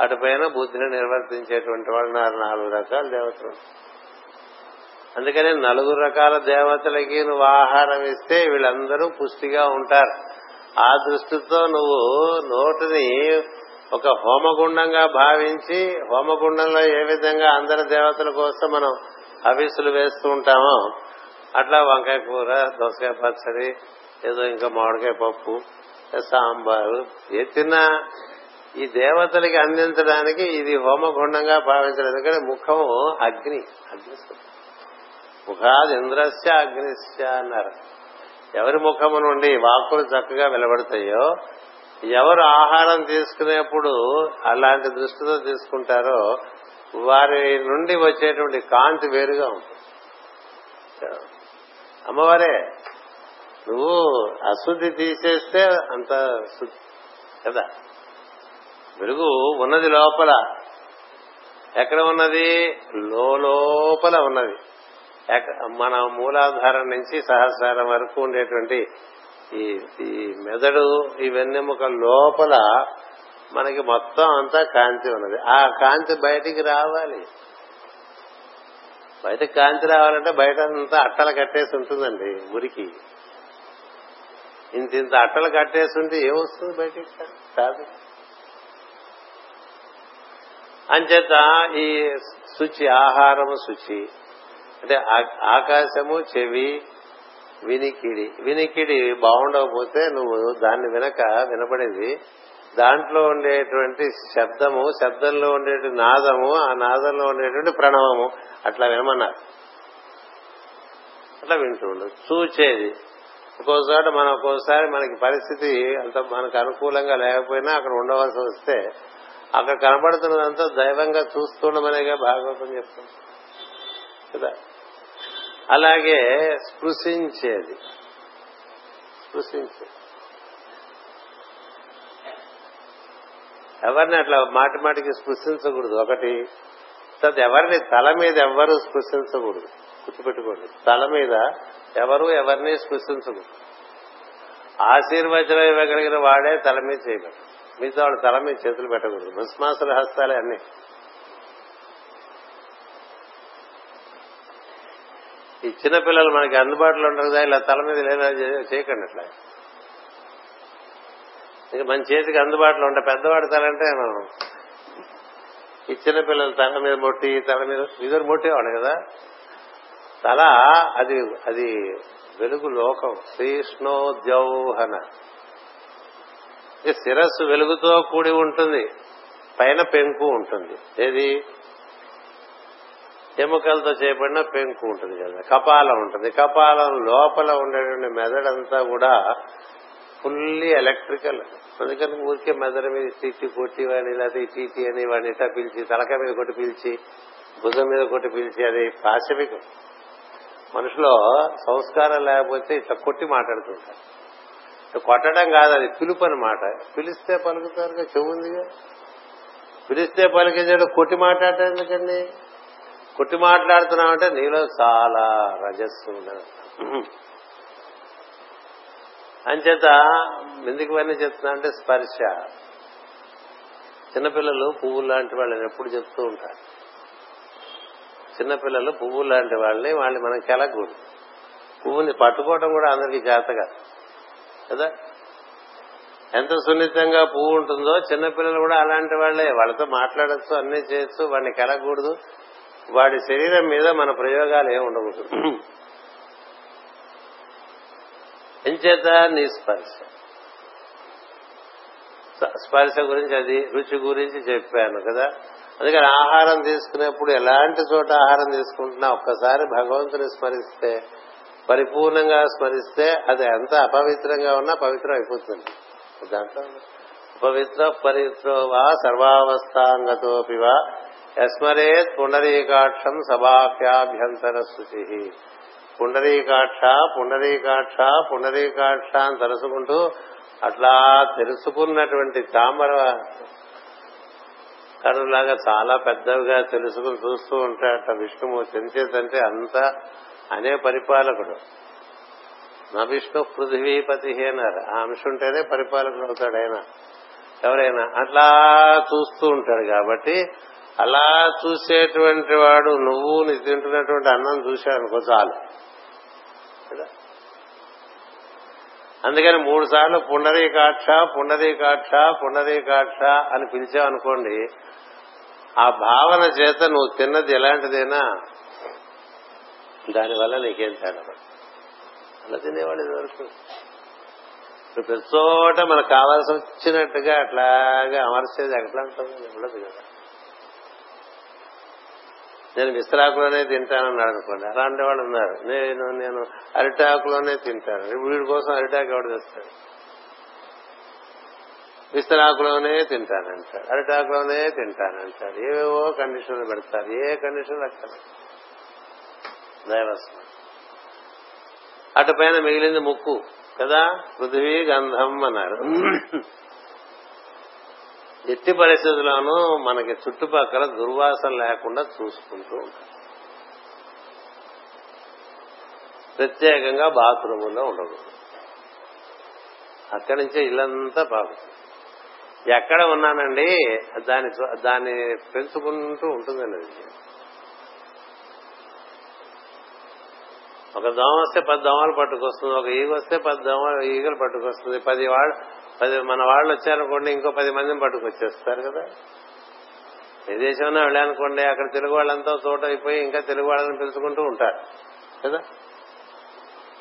అటుపైన బుద్ధిని నిర్వర్తించేటువంటి వాడు ఉన్నారు. నాలుగు రకాల దేవతలు. అందుకని నలుగురు రకాల దేవతలకి నువ్వు ఆహారం ఇస్తే వీళ్ళందరూ పుష్టిగా ఉంటారు. ఆ దృష్టితో నువ్వు నోటిని ఒక హోమగుండంగా భావించి హోమగుండంలో ఏ విధంగా అందరి దేవతల కోసం మనం హవిస్సులు వేస్తూ ఉంటామో అట్లా వంకాయ కూర దోసకాయ పచ్చడి ఏదో ఇంకా మామిడికాయ పప్పు సాంబారు ఏ తిన్నా ఈ దేవతలకి అందించడానికి ఇది హోమగుండంగా భావించడం ఎందుకంటే ముఖము అగ్ని అగ్ని ముఖాది ఇంద్రస్య అగ్నిశ అన్నారు. ఎవరి ముఖము నుండి వాక్కులు చక్కగా వెలబడతాయో ఎవరు ఆహారం తీసుకునేప్పుడు అలాంటి దృష్టితో తీసుకుంటారో వారి నుండి వచ్చేటువంటి కాంతి వేరుగా ఉంటుంది. అమ్మవారే నువ్వు అశుద్ధి తీసేస్తే అంత శుద్ధి కదా? వెలుగు ఉన్నది లోపల. ఎక్కడ ఉన్నది? లోపల ఉన్నది. మన మూలాధారం నుంచి సహస్రం వరకు ఉండేటువంటి ఈ ఈ మెదడు ఈ వెన్నెముక లోపల మనకి మొత్తం అంతా కాంతి ఉన్నది. ఆ కాంతి బయటికి రావాలి. బయట కాంతి రావాలంటే బయట అంతా అట్టలు కట్టేసి ఉంటుందండి మురికి ఇంత ఇంత అట్టలు కట్టేసి ఉంటే ఏమొస్తుంది బయటికి? కాదు. అంచేత ఈ శుచి ఆహారము శుచి. అంటే ఆకాశము చెవి వినికిడి. వినికిడి బాగుండకపోతే నువ్వు దాన్ని వినక వినపడేది. దాంట్లో ఉండేటువంటి శబ్దము శబ్దంలో ఉండేటువంటి నాదము ఆ నాదంలో ఉండేటువంటి ప్రణవము. అట్లా వినమన్నారు. అట్లా వింటుండు చూచేది. ఒక్కోసారి మనం ఒక్కోసారి మనకి పరిస్థితి అంత మనకు అనుకూలంగా లేకపోయినా అక్కడ ఉండవలసి వస్తే అక్కడ కనబడుతున్నదంతా దైవంగా చూస్తుండమనేగా భాగవతం చెప్తుంది. కదా? అలాగే స్పృశించేది. స్పృశించేది. ఎవరిని అట్లా మాటి మాటికి స్పృశించకూడదు. ఒకటి తర్వాత ఎవరిని తల మీద ఎవరు స్పృశించకూడదు. గుర్తుపెట్టుకోండి. తల మీద ఎవరు ఎవరిని స్పృశించకూడదు. ఆశీర్వచనం ఇవ్వగలిగిన వాడే తల మీద చేయగలరు మిగతా వాళ్ళు తల మీద చేతులు పెట్టకూడదు. భస్మాసుల హస్తాలే అన్నీ. ఈ చిన్నపిల్లలు మనకి అందుబాటులో ఉండరు కదా ఇలా తల మీద లేదా చేయకండి అట్లా. ఇంకా మన చేతికి అందుబాటులో ఉంటే పెద్దవాడు తలంటే మనం ఈ చిన్నపిల్లలు తల మీద మొట్టి తల మీద ఇద్దరు మొట్టేవాడు కదా. తల అది అది వెలుగు లోకం. శ్రీష్ణోద్యౌహన. శిరస్సు వెలుగుతో కూడి ఉంటుంది పైన పెంకు ఉంటుంది. ఏది? ఎముకలతో చేయబడిన పెంకు ఉంటుంది కదా కపాలం ఉంటుంది. కపాలం లోపల ఉండేటువంటి మెదడంతా కూడా ఫుల్లీ ఎలక్ట్రికల్ అందుకని ఊరికే మెదడు మీద టీటీ కొట్టి వాడిని లేకపోతే టీటీ అని వాడిని ఇట్లా పిలిచి తలక మీద కొట్టి పిలిచి భుజం మీద కొట్టి పిలిచి అది పాశవికం. మనుషులో సంస్కారం లేకపోతే ఇట్లా కొట్టి మాట్లాడుతుంటారు. కొట్టడం కాదు అది పిలుపు అనమాట పిలిస్తే పలుకుతారుగా చెవుందిగా. పిలిస్తే పలికించాడు కొట్టి మాట్లాడటం ఎందుకండి? కొట్టి మాట్లాడుతున్నామంటే నీలో చాలా రజస్సు ఉండదు అంచేత ఎందుకు ఇవన్నీ చెప్తున్నా అంటే స్పర్శ. చిన్నపిల్లలు పువ్వులు లాంటి వాళ్ళని ఎప్పుడు చెప్తూ ఉంటారు. చిన్నపిల్లలు పువ్వు లాంటి వాళ్ళని వాళ్ళని మనం కెలగకూడదు. పువ్వుని పట్టుకోవడం కూడా అందరికీ జాతగా కదా? ఎంత సున్నితంగా పువ్వు ఉంటుందో చిన్నపిల్లలు కూడా అలాంటి వాళ్ళే వాళ్ళతో మాట్లాడచ్చు అన్ని చేయొచ్చు వాడిని కెలగకూడదు. వాడి శరీరం మీద మన ప్రయోగాలు ఏమి ఉండకూడదు. ఎంచేత నీ స్పర్శ. స్పర్శ గురించి అది రుచి గురించి చెప్పాను కదా. అందుకని ఆహారం తీసుకునేప్పుడు ఎలాంటి చోట ఆహారం తీసుకుంటున్నా ఒక్కసారి భగవంతుని స్మరిస్తే పరిపూర్ణంగా స్మరిస్తే అది ఎంత అపవిత్రంగా ఉన్నా పవిత్రం అయిపోతుంది. దాంట్లో పవిత్ర పరిత్రో వా సర్వావస్థాంగతోపి వా యస్మరేత్ పుండరీకాక్షం సభాప్యాభ్యంతర శుచి పుండరీకాక్ష పుండరీకాక్ష పుండరీకాక్ష అని తలుసుకుంటూ అట్లా తెలుసుకున్నటువంటి తామర కనులాగా చాలా పెద్దవిగా తెలుసుకుని చూస్తూ ఉంటాడట విష్ణుమూర్తి ఎంచేతంటే అంత అనే పరిపాలకుడు. నా విష్ణు పృథ్వీపతి అన్నారు. ఆ అంశం ఉంటేనే పరిపాలకుడు అవుతాడు ఆయన. ఎవరైనా అట్లా చూస్తూ ఉంటాడు కాబట్టి అలా చూసేటువంటి వాడు నువ్వు నీ తింటున్నటువంటి అన్నం చూశాడు చాలు. అందుకని మూడు సార్లు పుండరీకాక్ష పుండరీకాక్ష పుండరీకాక్ష అని పిలిచావనుకోండి ఆ భావన చేత నువ్వు తిన్నది ఎలాంటిదైనా దానివల్ల నీకేం తేడా? అలా తినేవాడు ఇదివరకు. ఇప్పుడు ప్రతి చోట మనకు కావాల్సి వచ్చినట్టుగా అట్లాగే అమర్చేది ఎట్లా ఉంటుంది ఉండదు కదా. నేను విస్తరాకులోనే తింటానన్నాడు అనుకోండి. అలాంటి వాళ్ళు ఉన్నారు. నేను నేను అరిటాకులోనే తింటాను. వీడి కోసం అరిటాకు ఎవడు తెస్తాడు? విస్తరాకులోనే తింటానంటాడు. అరిటాకులోనే తింటానంటాడు. ఏవేవో కండిషన్లు పెడతారు. ఏ కండిషన్ అక్కడ దైవస్వం అటు పైన మిగిలింది ముక్కు కదా? పృథివీ గంధం అన్నారు. ఎట్టి పరిస్థితుల్లోనూ మనకి చుట్టుపక్కల దుర్వాసన లేకుండా చూసుకుంటూ ఉంటాం. ప్రత్యేకంగా బాత్రూముల్లో ఉండకూడదు. అక్కడి నుంచే ఇల్లంతా పాకుతుంది ఎక్కడ ఉన్నానండి దాని దాన్ని పెంచుకుంటూ ఉంటుందండి అది. ఒక దోమ వస్తే పది దోమలు పట్టుకొస్తుంది ఒక ఈగ వస్తే పది దోమ ఈగలు పట్టుకొస్తుంది పది వాళ్ళు పది మన వాళ్ళు వచ్చారనుకోండి ఇంకో పది మందిని పట్టుకొచ్చేస్తారు కదా. ఏ దేశమైనా వెళ్ళానుకోండి అక్కడ తెలుగు వాళ్ళంతా చోట అయిపోయి ఇంకా తెలుగు వాళ్ళని పిలుచుకుంటూ ఉంటారు కదా.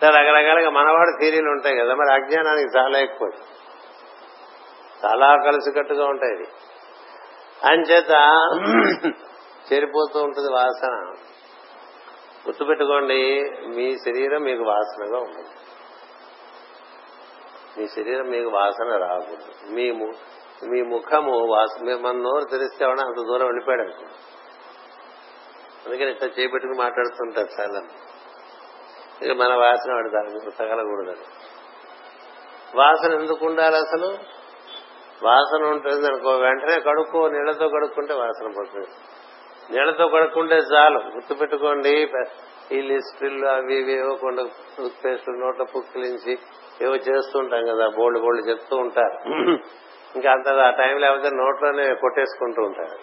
రకరకాలుగా మనవాడు థీరీలు ఉంటాయి కదా మరి అజ్ఞానానికి చాలా ఎక్కువ. చాలా కలిసికట్టుగా ఉంటాయి ఇది అంచేత చేరిపోతూ ఉంటుంది వాసన. గుర్తుపెట్టుకోండి మీ శరీరం మీకు వాసనగా ఉంటుంది. మీ శరీరం మీకు వాసన రాకూడదు. మీ మీ ముఖము వాసన మన నోరు తెరిస్తే అంత దూరం వెళ్ళిపోయాడు అందుకని ఇట్లా చేపెట్టుకుని మాట్లాడుతుంటారు చాలా ఇక మన వాసన వాడు దాని తగలకూడదని వాసన ఎందుకు ఉండాలి అసలు? వాసన ఉంటుంది అనుకో వెంటనే కడుక్కో నీళ్ళతో కడుక్కుంటే వాసన పోతుంది. నీళ్ళతో కడుక్కుంటే చాలు. గుర్తుపెట్టుకోండి ఈ లిస్టులు అవి ఇవి ఇవ్వకుండా టూత్ పేస్ట్ నోట్ల పుక్కిలించి ఏవో చేస్తుంటాం కదా బోల్డ్ బోల్డ్ చెప్తూ ఉంటారు. ఇంకా అంత ఆ టైం లేకపోతే నోట్లోనే కొట్టేసుకుంటూ ఉంటారు.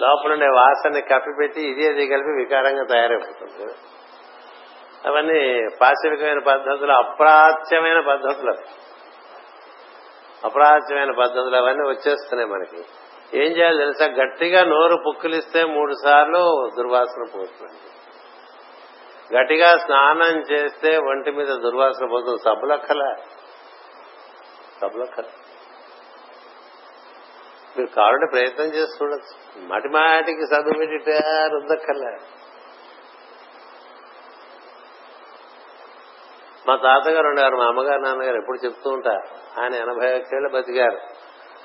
లోపల ఉండే వాసనని కప్పిపెట్టి ఇది అది కలిపి వికారంగా తయారైపోతుంది అవన్నీ పాశ్వికమైన పద్ధతులు అప్రాచ్యమైన పద్ధతులు. అప్రాచ్యమైన పద్ధతులు అవన్నీ వచ్చేస్తున్నాయి మనకి. ఏం చేయాలి తెలుసా? గట్టిగా నోరు పుక్కిలిస్తే మూడు సార్లు దుర్వాసన పోతుంది. గట్టిగా స్నానం చేస్తే ఒంటి మీద దుర్వాసన పోతుంది. సబ్బులక్కల సబ్బులక్కల మీరు కావాలంటే ప్రయత్నం చేసి చూడచ్చు. మాటి మాటికి సబ్బు పెట్టి రుద్దక్కర్లే మా తాతగారు ఉండేవారు మా అమ్మగారు నాన్నగారు ఎప్పుడు చెప్తూ ఉంటారు ఆయన ఎనభై ఒకేళ్ళు బతికారు.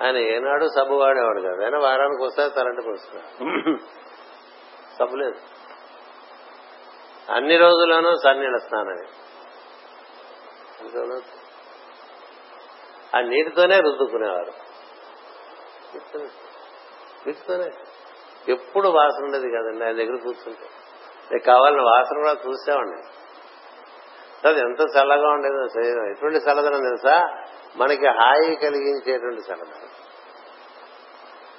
ఆయన ఏనాడు సబ్బు వాడేవాడు కాదు. ఆయన వారానికి వస్తారు తలంటి పోస్తున్నారు సబ్బు లేదు. అన్ని రోజుల్లోనూ సన్నీళ్ళ స్నానమే. ఆ నీటితోనే రుద్దుకునేవారు. నీటితోనే ఎప్పుడు వాసన ఉండేది కదండి ఆయన దగ్గర కూర్చుంటే. నీకు కావాలని వాసన కూడా చూసేవాడిని. అది ఎంత చల్లగా ఉండేదో శరీరం. ఎటువంటి చల్లదనం తెలుసా? మనకి హాయి కలిగించేటువంటి చల్లదనం.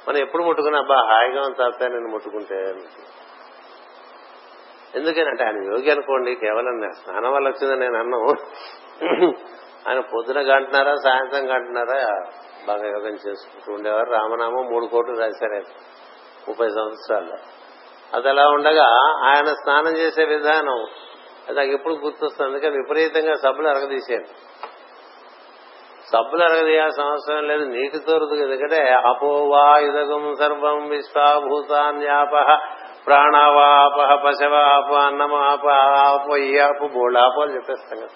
మనం ఎప్పుడు ముట్టుకున్నా అబ్బా హాయిగా ఉంది తాత నేను ముట్టుకుంటే ఎందుకనంటే ఆయన యోగి అనుకోండి కేవలం స్నానం వల్ల వచ్చిందని నేను అన్నం. ఆయన పొద్దున గంటున్నారా సాయంత్రం గంటున్నారా బాగా యోగం చేసుకుంటూ ఉండేవారు. రామనామం మూడు కోట్లు రాశారు ముప్పై సంవత్సరాల్లో. అది అలా ఉండగా ఆయన స్నానం చేసే విధానం అది నాకు ఎప్పుడు గుర్తొస్తుంది? అందుకే విపరీతంగా సబ్బులు అరగదీశాను. సబ్బులు అరగదీయాల్సిన అవసరం లేదు నీటి రుదుగు ఎందుకంటే అపోవాయుధగం సర్వం విశ్వాభూతాన్యాప ప్రాణవాపహ పశవాప అన్నమాప ఆప ఈ ఆపు బోళాపో అని చెప్పేస్తాం కదా.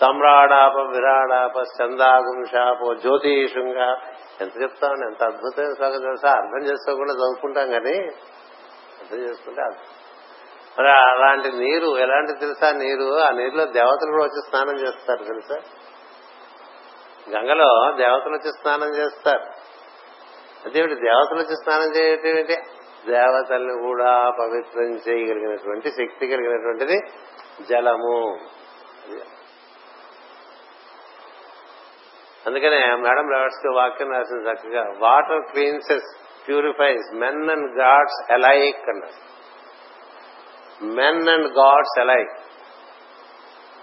సమ్రాడాప విరాడాప చందాగుంషాపో జ్యోతిషుంగా ఎంత చెప్తామండి? ఎంత అద్భుతమైన స్వాగతం తెలుసా? అర్థం చేసుకోకుండా చదువుకుంటాం కానీ అర్థం. చేసుకుంటే మరి అలాంటి నీరు ఎలాంటి తెలుసా నీరు? ఆ నీరులో దేవతలు కూడా వచ్చి స్నానం చేస్తారు తెలుసా? గంగలో దేవతలు వచ్చి స్నానం చేస్తారు. అదేమిటి? దేవతలు వచ్చి స్నానం చేయటం ఏంటి? దేవతల్ని కూడా పవిత్రం చేయగలిగినటువంటి శక్తి కలిగినటువంటిది జలము. అందుకనే మేడం రావర్స్ వాక్యం రాసిన చక్కగా water cleanses purifies men and gods alike అన్నారు మెన్ అండ్ గాడ్స్ ఎలైక్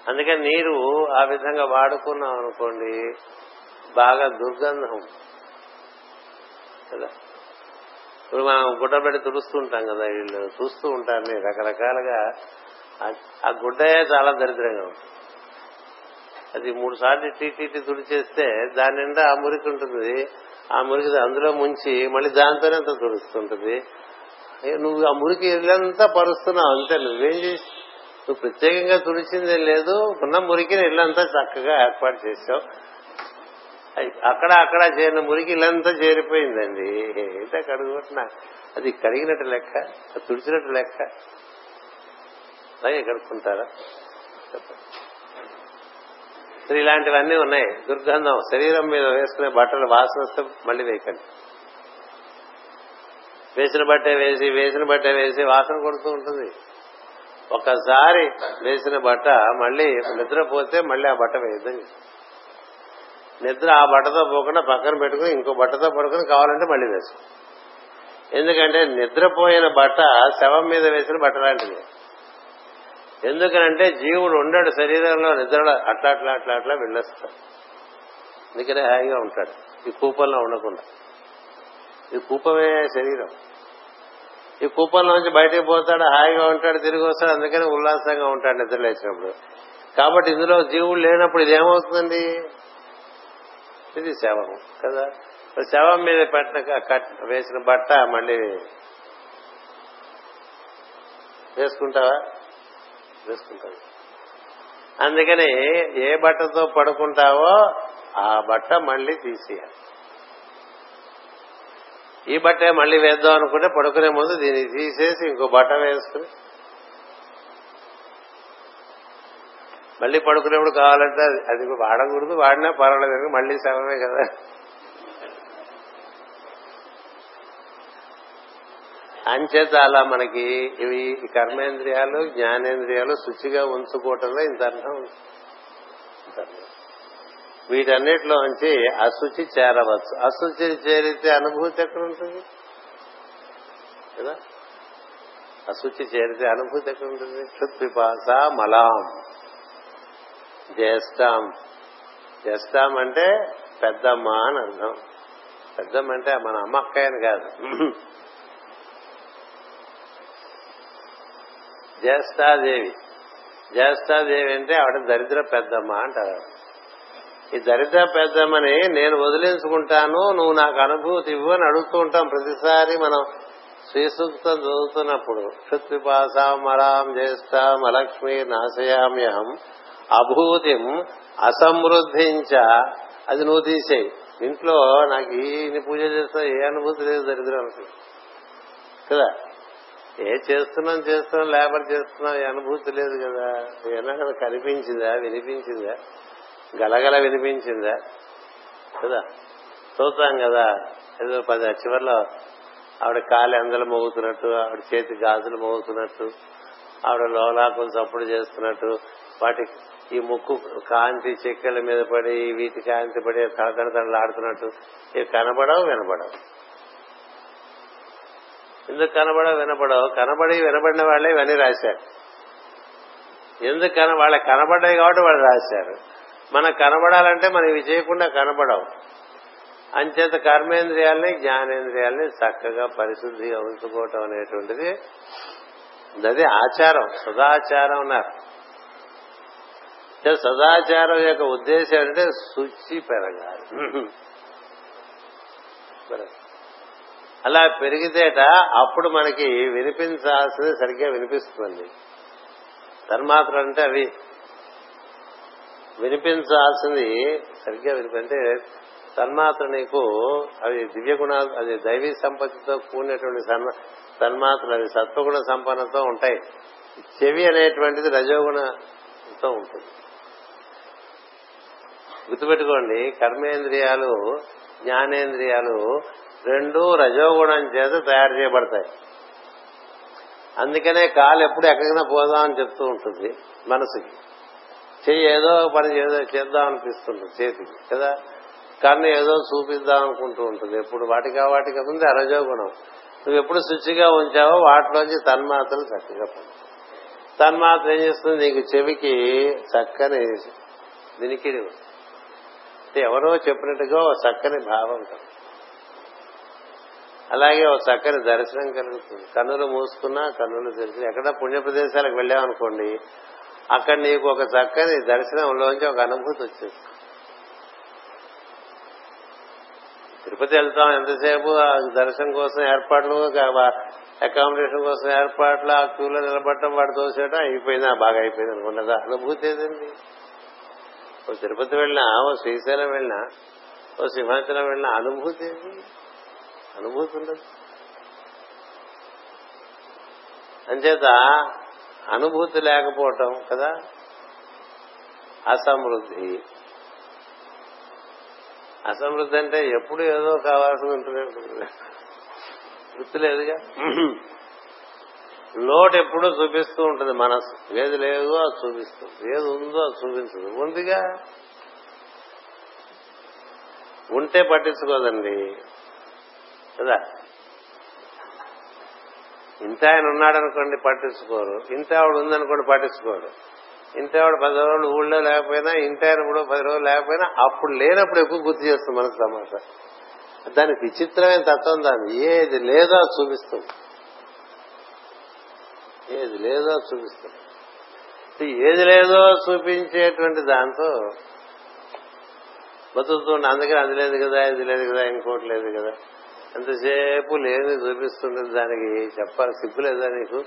అందుకని నీరు ఆ విధంగా వాడుకున్నాం అనుకోండి బాగా దుర్గంధం. కదా? ఇప్పుడు మనం గుడ్డ పెట్టి తుడుస్తూ ఉంటాం కదా వీళ్ళు చూస్తూ ఉంటారు రకరకాలుగా. ఆ- గుడ్డయే చాలా దరిద్రంగా ఉంటుంది. అది మూడు సార్లు టీటీ తుడిచేస్తే దాని నిండా ఆ మురికి ఉంటుంది. ఆ మురికి అందులో ముంచి మళ్ళీ దాంతోనే అంత తుడుస్తుంటుంది. ఏ, నువ్వు ఆ మురికి ఇల్లంతా పరుస్తున్నావు అంతే. నువ్వేం చేసి నువ్వు ప్రత్యేకంగా తుడిచిందే లేదు ఉన్న మురికిని ఇల్లంతా చక్కగా ఏర్పాటు చేసావు. అక్కడ అక్కడ చేరిన మురికి ఇల్లంతా చేరిపోయిందండి. ఏంటో కడుగుతున్నా అది కడిగినట్టు లెక్క తుడిచినట్టు లెక్క. అలాగే కడుక్కుంటారా ఇలాంటివన్నీ ఉన్నాయి. దుర్గంధం శరీరం మీద వేసుకునే బట్టలు వాసన వస్తే మళ్ళీ వేయకండి. వేసిన బట్టే వేసి వేసిన బట్టే వేసి వాసన కొడుతూ ఉంటుంది. ఒకసారి వేసిన బట్ట మళ్ళీ నిద్రపోతే మళ్ళీ ఆ బట్ట వేయద్దని నిద్ర ఆ బట్టతో పోకుండా పక్కన పెట్టుకుని ఇంకో బట్టతో పడుకుని కావాలంటే మళ్ళీ వేసు ఎందుకంటే నిద్రపోయిన బట్ట శవం మీద వేసిన బట్ట లాంటిది. ఎందుకనంటే జీవుడు ఉండడు శరీరంలో నిద్రలో అట్లా అట్లా అట్లా అట్లా వెళ్ళొస్తాడు. అందుకనే హాయిగా ఉంటాడు. ఈ కూపంలో ఉండకుండా. ఈ కూపమే శరీరం. ఈ కూపంలోంచి బయటకు పోతాడు హాయిగా ఉంటాడు తిరిగి వస్తాడు అందుకని ఉల్లాసంగా ఉంటాడు నిద్ర లేచినప్పుడు కాబట్టి ఇందులో జీవుడు లేనప్పుడు ఇదేమవుతుందండి? ఇది శవం కదా? శవం మీద పెట్టిన వేసిన బట్ట మళ్ళీ వేసుకుంటావా? వేసుకుంటావు. అందుకని ఏ బట్టతో పడుకుంటావో ఆ బట్ట మళ్ళీ తీసేయాలి. ఈ బట్టే మళ్ళీ వేద్దాం అనుకుంటే పడుకునే ముందు దీన్ని తీసేసి ఇంకో బట్ట వేసుకుని మళ్ళీ పడుకునేప్పుడు కావాలంటే అది- వాడకూడదు వాడినా పర్వాలేదు మళ్ళీ శవమే కదా. అంచేత అలా మనకి ఇవి కర్మేంద్రియాలు జ్ఞానేంద్రియాలు శుచిగా ఉంచుకోవటంలో ఇంత అర్థం ఉంది. ఇంత అర్థం. వీటన్నిటిలోంచి అశుచి చేరవచ్చు. అశుచి చేరితే అనుభూతి ఎక్కడ ఉంటుంది? కదా? అశుచి చేరితే అనుభూతి ఎక్కడ ఉంటుంది? క్షుత్పిపాస మలాం. జ్యేష్ఠం. జ్యేష్ఠం అంటే పెద్దమ్మ అని అర్థం. పెద్దమ్మ అంటే మన అమ్మ అక్కయ్యని కాదు. జ్యేష్ఠాదేవి. జ్యేష్ఠాదేవి అంటే ఆవిడ దరిద్ర పెద్దమ్మ అంటారు. ఈ దరిద్ర పెద్దమ్మని నేను వదిలించుకుంటాను నువ్వు నాకు అనుభూతి ఇవ్వు అని అడుగుతూ ఉంటాం ప్రతిసారి మనం శ్రీసూక్తం చదువుతున్నప్పుడు. పృథ్వీపాసాం మరాం జ్యేష్ఠాం అలక్ష్మి నాశయామ్యహం. అభూతిం అసమృద్ధించ. అది నువ్వు తీసేయి. ఇంట్లో నాకు ఈ పూజ చేస్తా ఏ అనుభూతి లేదు దరిద్రం కదా? ఏ చేస్తున్నాం చేస్తున్నాం లేబర్ చేస్తున్నాం ఏ అనుభూతి లేదు కదా? ఏమైనా కనిపించిందా వినిపించిందా? గలగల వినిపించిందా? కదా? చూస్తాం కదా. ఏదో పది చివరిలో ఆవిడ కాలు ఎందలు మోగుతున్నట్టు ఆవిడ చేతి గాజులు మోగుతున్నట్టు ఆవిడ లోలాకులు చప్పుడు చేస్తున్నట్టు వాటి ఈ ముక్కు కాంతి చెక్కల మీద పడి వీటి కాంతి పడి తడతడ తడలాడుతున్నట్టు ఇవి కనబడవు వినబడవు. ఎందుకు కనబడవు వినబడవు? కనబడి వినబడిన వాళ్ళే ఇవన్నీ రాశారు. ఎందుకు కన వాళ్ళకి కనబడ్డాయి కాబట్టి వాళ్ళు రాశారు. మనకు కనబడాలంటే మనం ఇవి చేయకుండా కనబడవు. అంచేత కర్మేంద్రియాలని జ్ఞానేంద్రియాలని చక్కగా పరిశుద్ధిగా ఉంచుకోవటం అనేటువంటిది అది ఆచారం సదాచారం అన్నారు. సదాచారం యొక్క ఉద్దేశం అంటే శుచి పెరగాలి. అలా పెరిగితేట అప్పుడు మనకి వినిపించాల్సింది సరిగ్గా వినిపిస్తుంది. తన్మాత్రలు అంటే అవి వినిపించాల్సింది సరిగ్గా వినిపించే తన్మాత్ర నీకు అవి దివ్య గుణాలు అది దైవీ సంపత్తితో కూడినటువంటి తన్మాత్రలు అవి సత్వగుణ సంపన్నతో ఉంటాయి. చెవి అనేటువంటిది రజోగుణతో ఉంటుంది. గుర్తుపెట్టుకోండి కర్మేంద్రియాలు జ్ఞానేంద్రియాలు రెండు రజోగుణం చేత తయారు చేయబడతాయి. అందుకనే కాలు ఎప్పుడు ఎక్కడికైనా పోదాం అని చెప్తూ ఉంటుంది మనసుకి. చెయ్యి ఏదో పని ఏదో చేద్దాం అనిపిస్తుంది చేతికి కదా? కన్ను ఏదో చూపిద్దాం అనుకుంటూ ఉంటుంది. ఎప్పుడు వాటికి ఆ వాటికి ముందు అరజోగుణం నువ్వు ఎప్పుడు శుచిగా ఉంచావో వాటిలోంచి తన్మాత్రలు చక్కగా తన్మాత్ర ఏం చేస్తుంది? నీకు చెవికి చక్కని దినికిడి వస్తుంది. అంటే ఎవరో చెప్పినట్టుగా ఓ చక్కని భావం అలాగే ఒక చక్కని దర్శనం కలుగుతుంది. కన్నులు మూసుకున్నా కన్నులు తెరిచి ఎక్కడ పుణ్య ప్రదేశాలకు వెళ్ళామనుకోండి అక్కడ నీకు ఒక చక్కని దర్శనంలోంచి ఒక అనుభూతి వచ్చేస్తుంది. తిరుపతి వెళ్తాం ఎంతసేపు దర్శనం కోసం ఏర్పాట్లు అకామిడేషన్ కోసం ఏర్పాట్లు ఆ క్యూలో నిలబడటం వాడు తోసేయడం అయిపోయింది బాగా అయిపోయింది అనుకున్నదా అనుభూతి ఏదండి? ఓ తిరుపతి వెళ్ళినా ఓ శ్రీశైలం వెళ్ళినా ఓ సింహాచలం వెళ్ళినా అనుభూతి అనుభూతి ఉండదు. అంచేత అనుభూతి లేకపోవటం కదా? అసమృద్ధి. అసమృద్ధి అంటే ఎప్పుడు ఏదో కావాల్సి ఉంటుంది. వృత్తి లేదుగా లోటు ఎప్పుడూ చూపిస్తూ ఉంటుంది మనసు ఏది లేదో అది చూపిస్తుంది. ఏది ఉందో అది చూపించదు. ఉందిగా? ఉంటే పట్టించుకోదండి. కదా? ఇంత ఆయన ఉన్నాడనుకోండి పట్టించుకోరు. ఇంత ఆవిడ ఉందనుకోండి పట్టించుకోరు. ఇంత ఆవిడ పది రోజులు ఊళ్ళో లేకపోయినా ఇంత ఆయన కూడా పది రోజులు లేకపోయినా అప్పుడు లేనప్పుడు ఎక్కువ గుర్తు చేస్తుంది మనసు సమాచారం దానికి విచిత్రమైన తత్వం దాన్ని ఏది లేదో అది చూపిస్తుంది. ఏది లేదో చూపిస్తాడు ఏది లేదో చూపించేటువంటి దాంతో బతుకుతుండే అందుకని అది లేదు కదా ఇది లేదు కదా ఇంకోటి లేదు కదా. ఎంతసేపు లేని చూపిస్తుండేది దానికి చెప్పాలి సిగ్గు లేదా నీకు?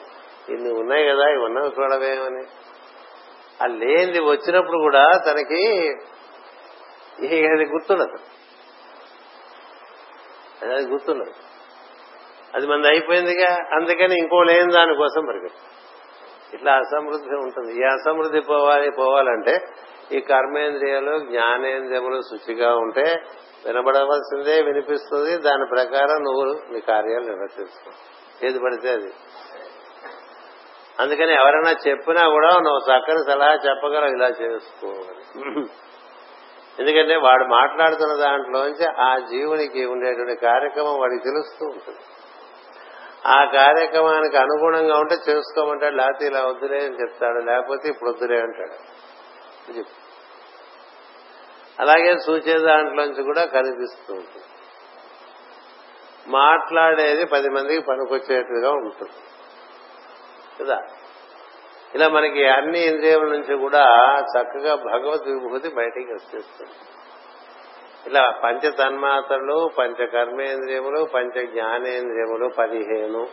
ఇన్ని ఉన్నాయి కదా ఇవి ఉన్నవి చూడవేమని ఆ లేనిది వచ్చినప్పుడు కూడా తనకి అది గుర్తుండదు. అది గుర్తుండదు. అది మంది అయిపోయిందిగా. అందుకని ఇంకో లేని దానికోసం పరిగెత్తు. ఇట్లా అసమృద్ధి ఉంటుంది. ఈ అసమృద్ధి పోవాలి పోవాలంటే ఈ కర్మేంద్రియాలు జ్ఞానేంద్రియములు శుచిగా ఉంటే వినబడవలసిందే వినిపిస్తుంది. దాని ప్రకారం నువ్వు నీ కార్యాలు నిర్వర్తించుకో. ఏది పడితే అది. అందుకని ఎవరైనా చెప్పినా కూడా నువ్వు చక్కని సలహా చెప్పగలవు ఇలా చేసుకోవాలి ఎందుకంటే వాడు మాట్లాడుతున్న దాంట్లోంచి ఆ జీవునికి ఉండేటువంటి కార్యక్రమం వాడికి తెలుస్తూ ఉంటుంది. ఆ కార్యక్రమానికి అనుగుణంగా ఉంటే చేసుకోమంటాడు లేకపోతే ఇలా వద్దులే అని చెప్తాడు లేకపోతే ఇప్పుడు వద్దులే అంటాడు. అలాగే సూచే దాంట్లోంచి కూడా కనిపిస్తూ ఉంటుంది. మాట్లాడేది పది మందికి పనికొచ్చేట్టుగా ఉంటుంది. కదా? ఇలా మనకి అన్ని ఇంద్రియముల నుంచి కూడా చక్కగా భగవద్ విభూతి బయటికి వచ్చేస్తుంది. ఇలా పంచ తన్మాత్రలు పంచ కర్మేంద్రియములు పంచ జ్ఞానేంద్రియములు పదిహేను.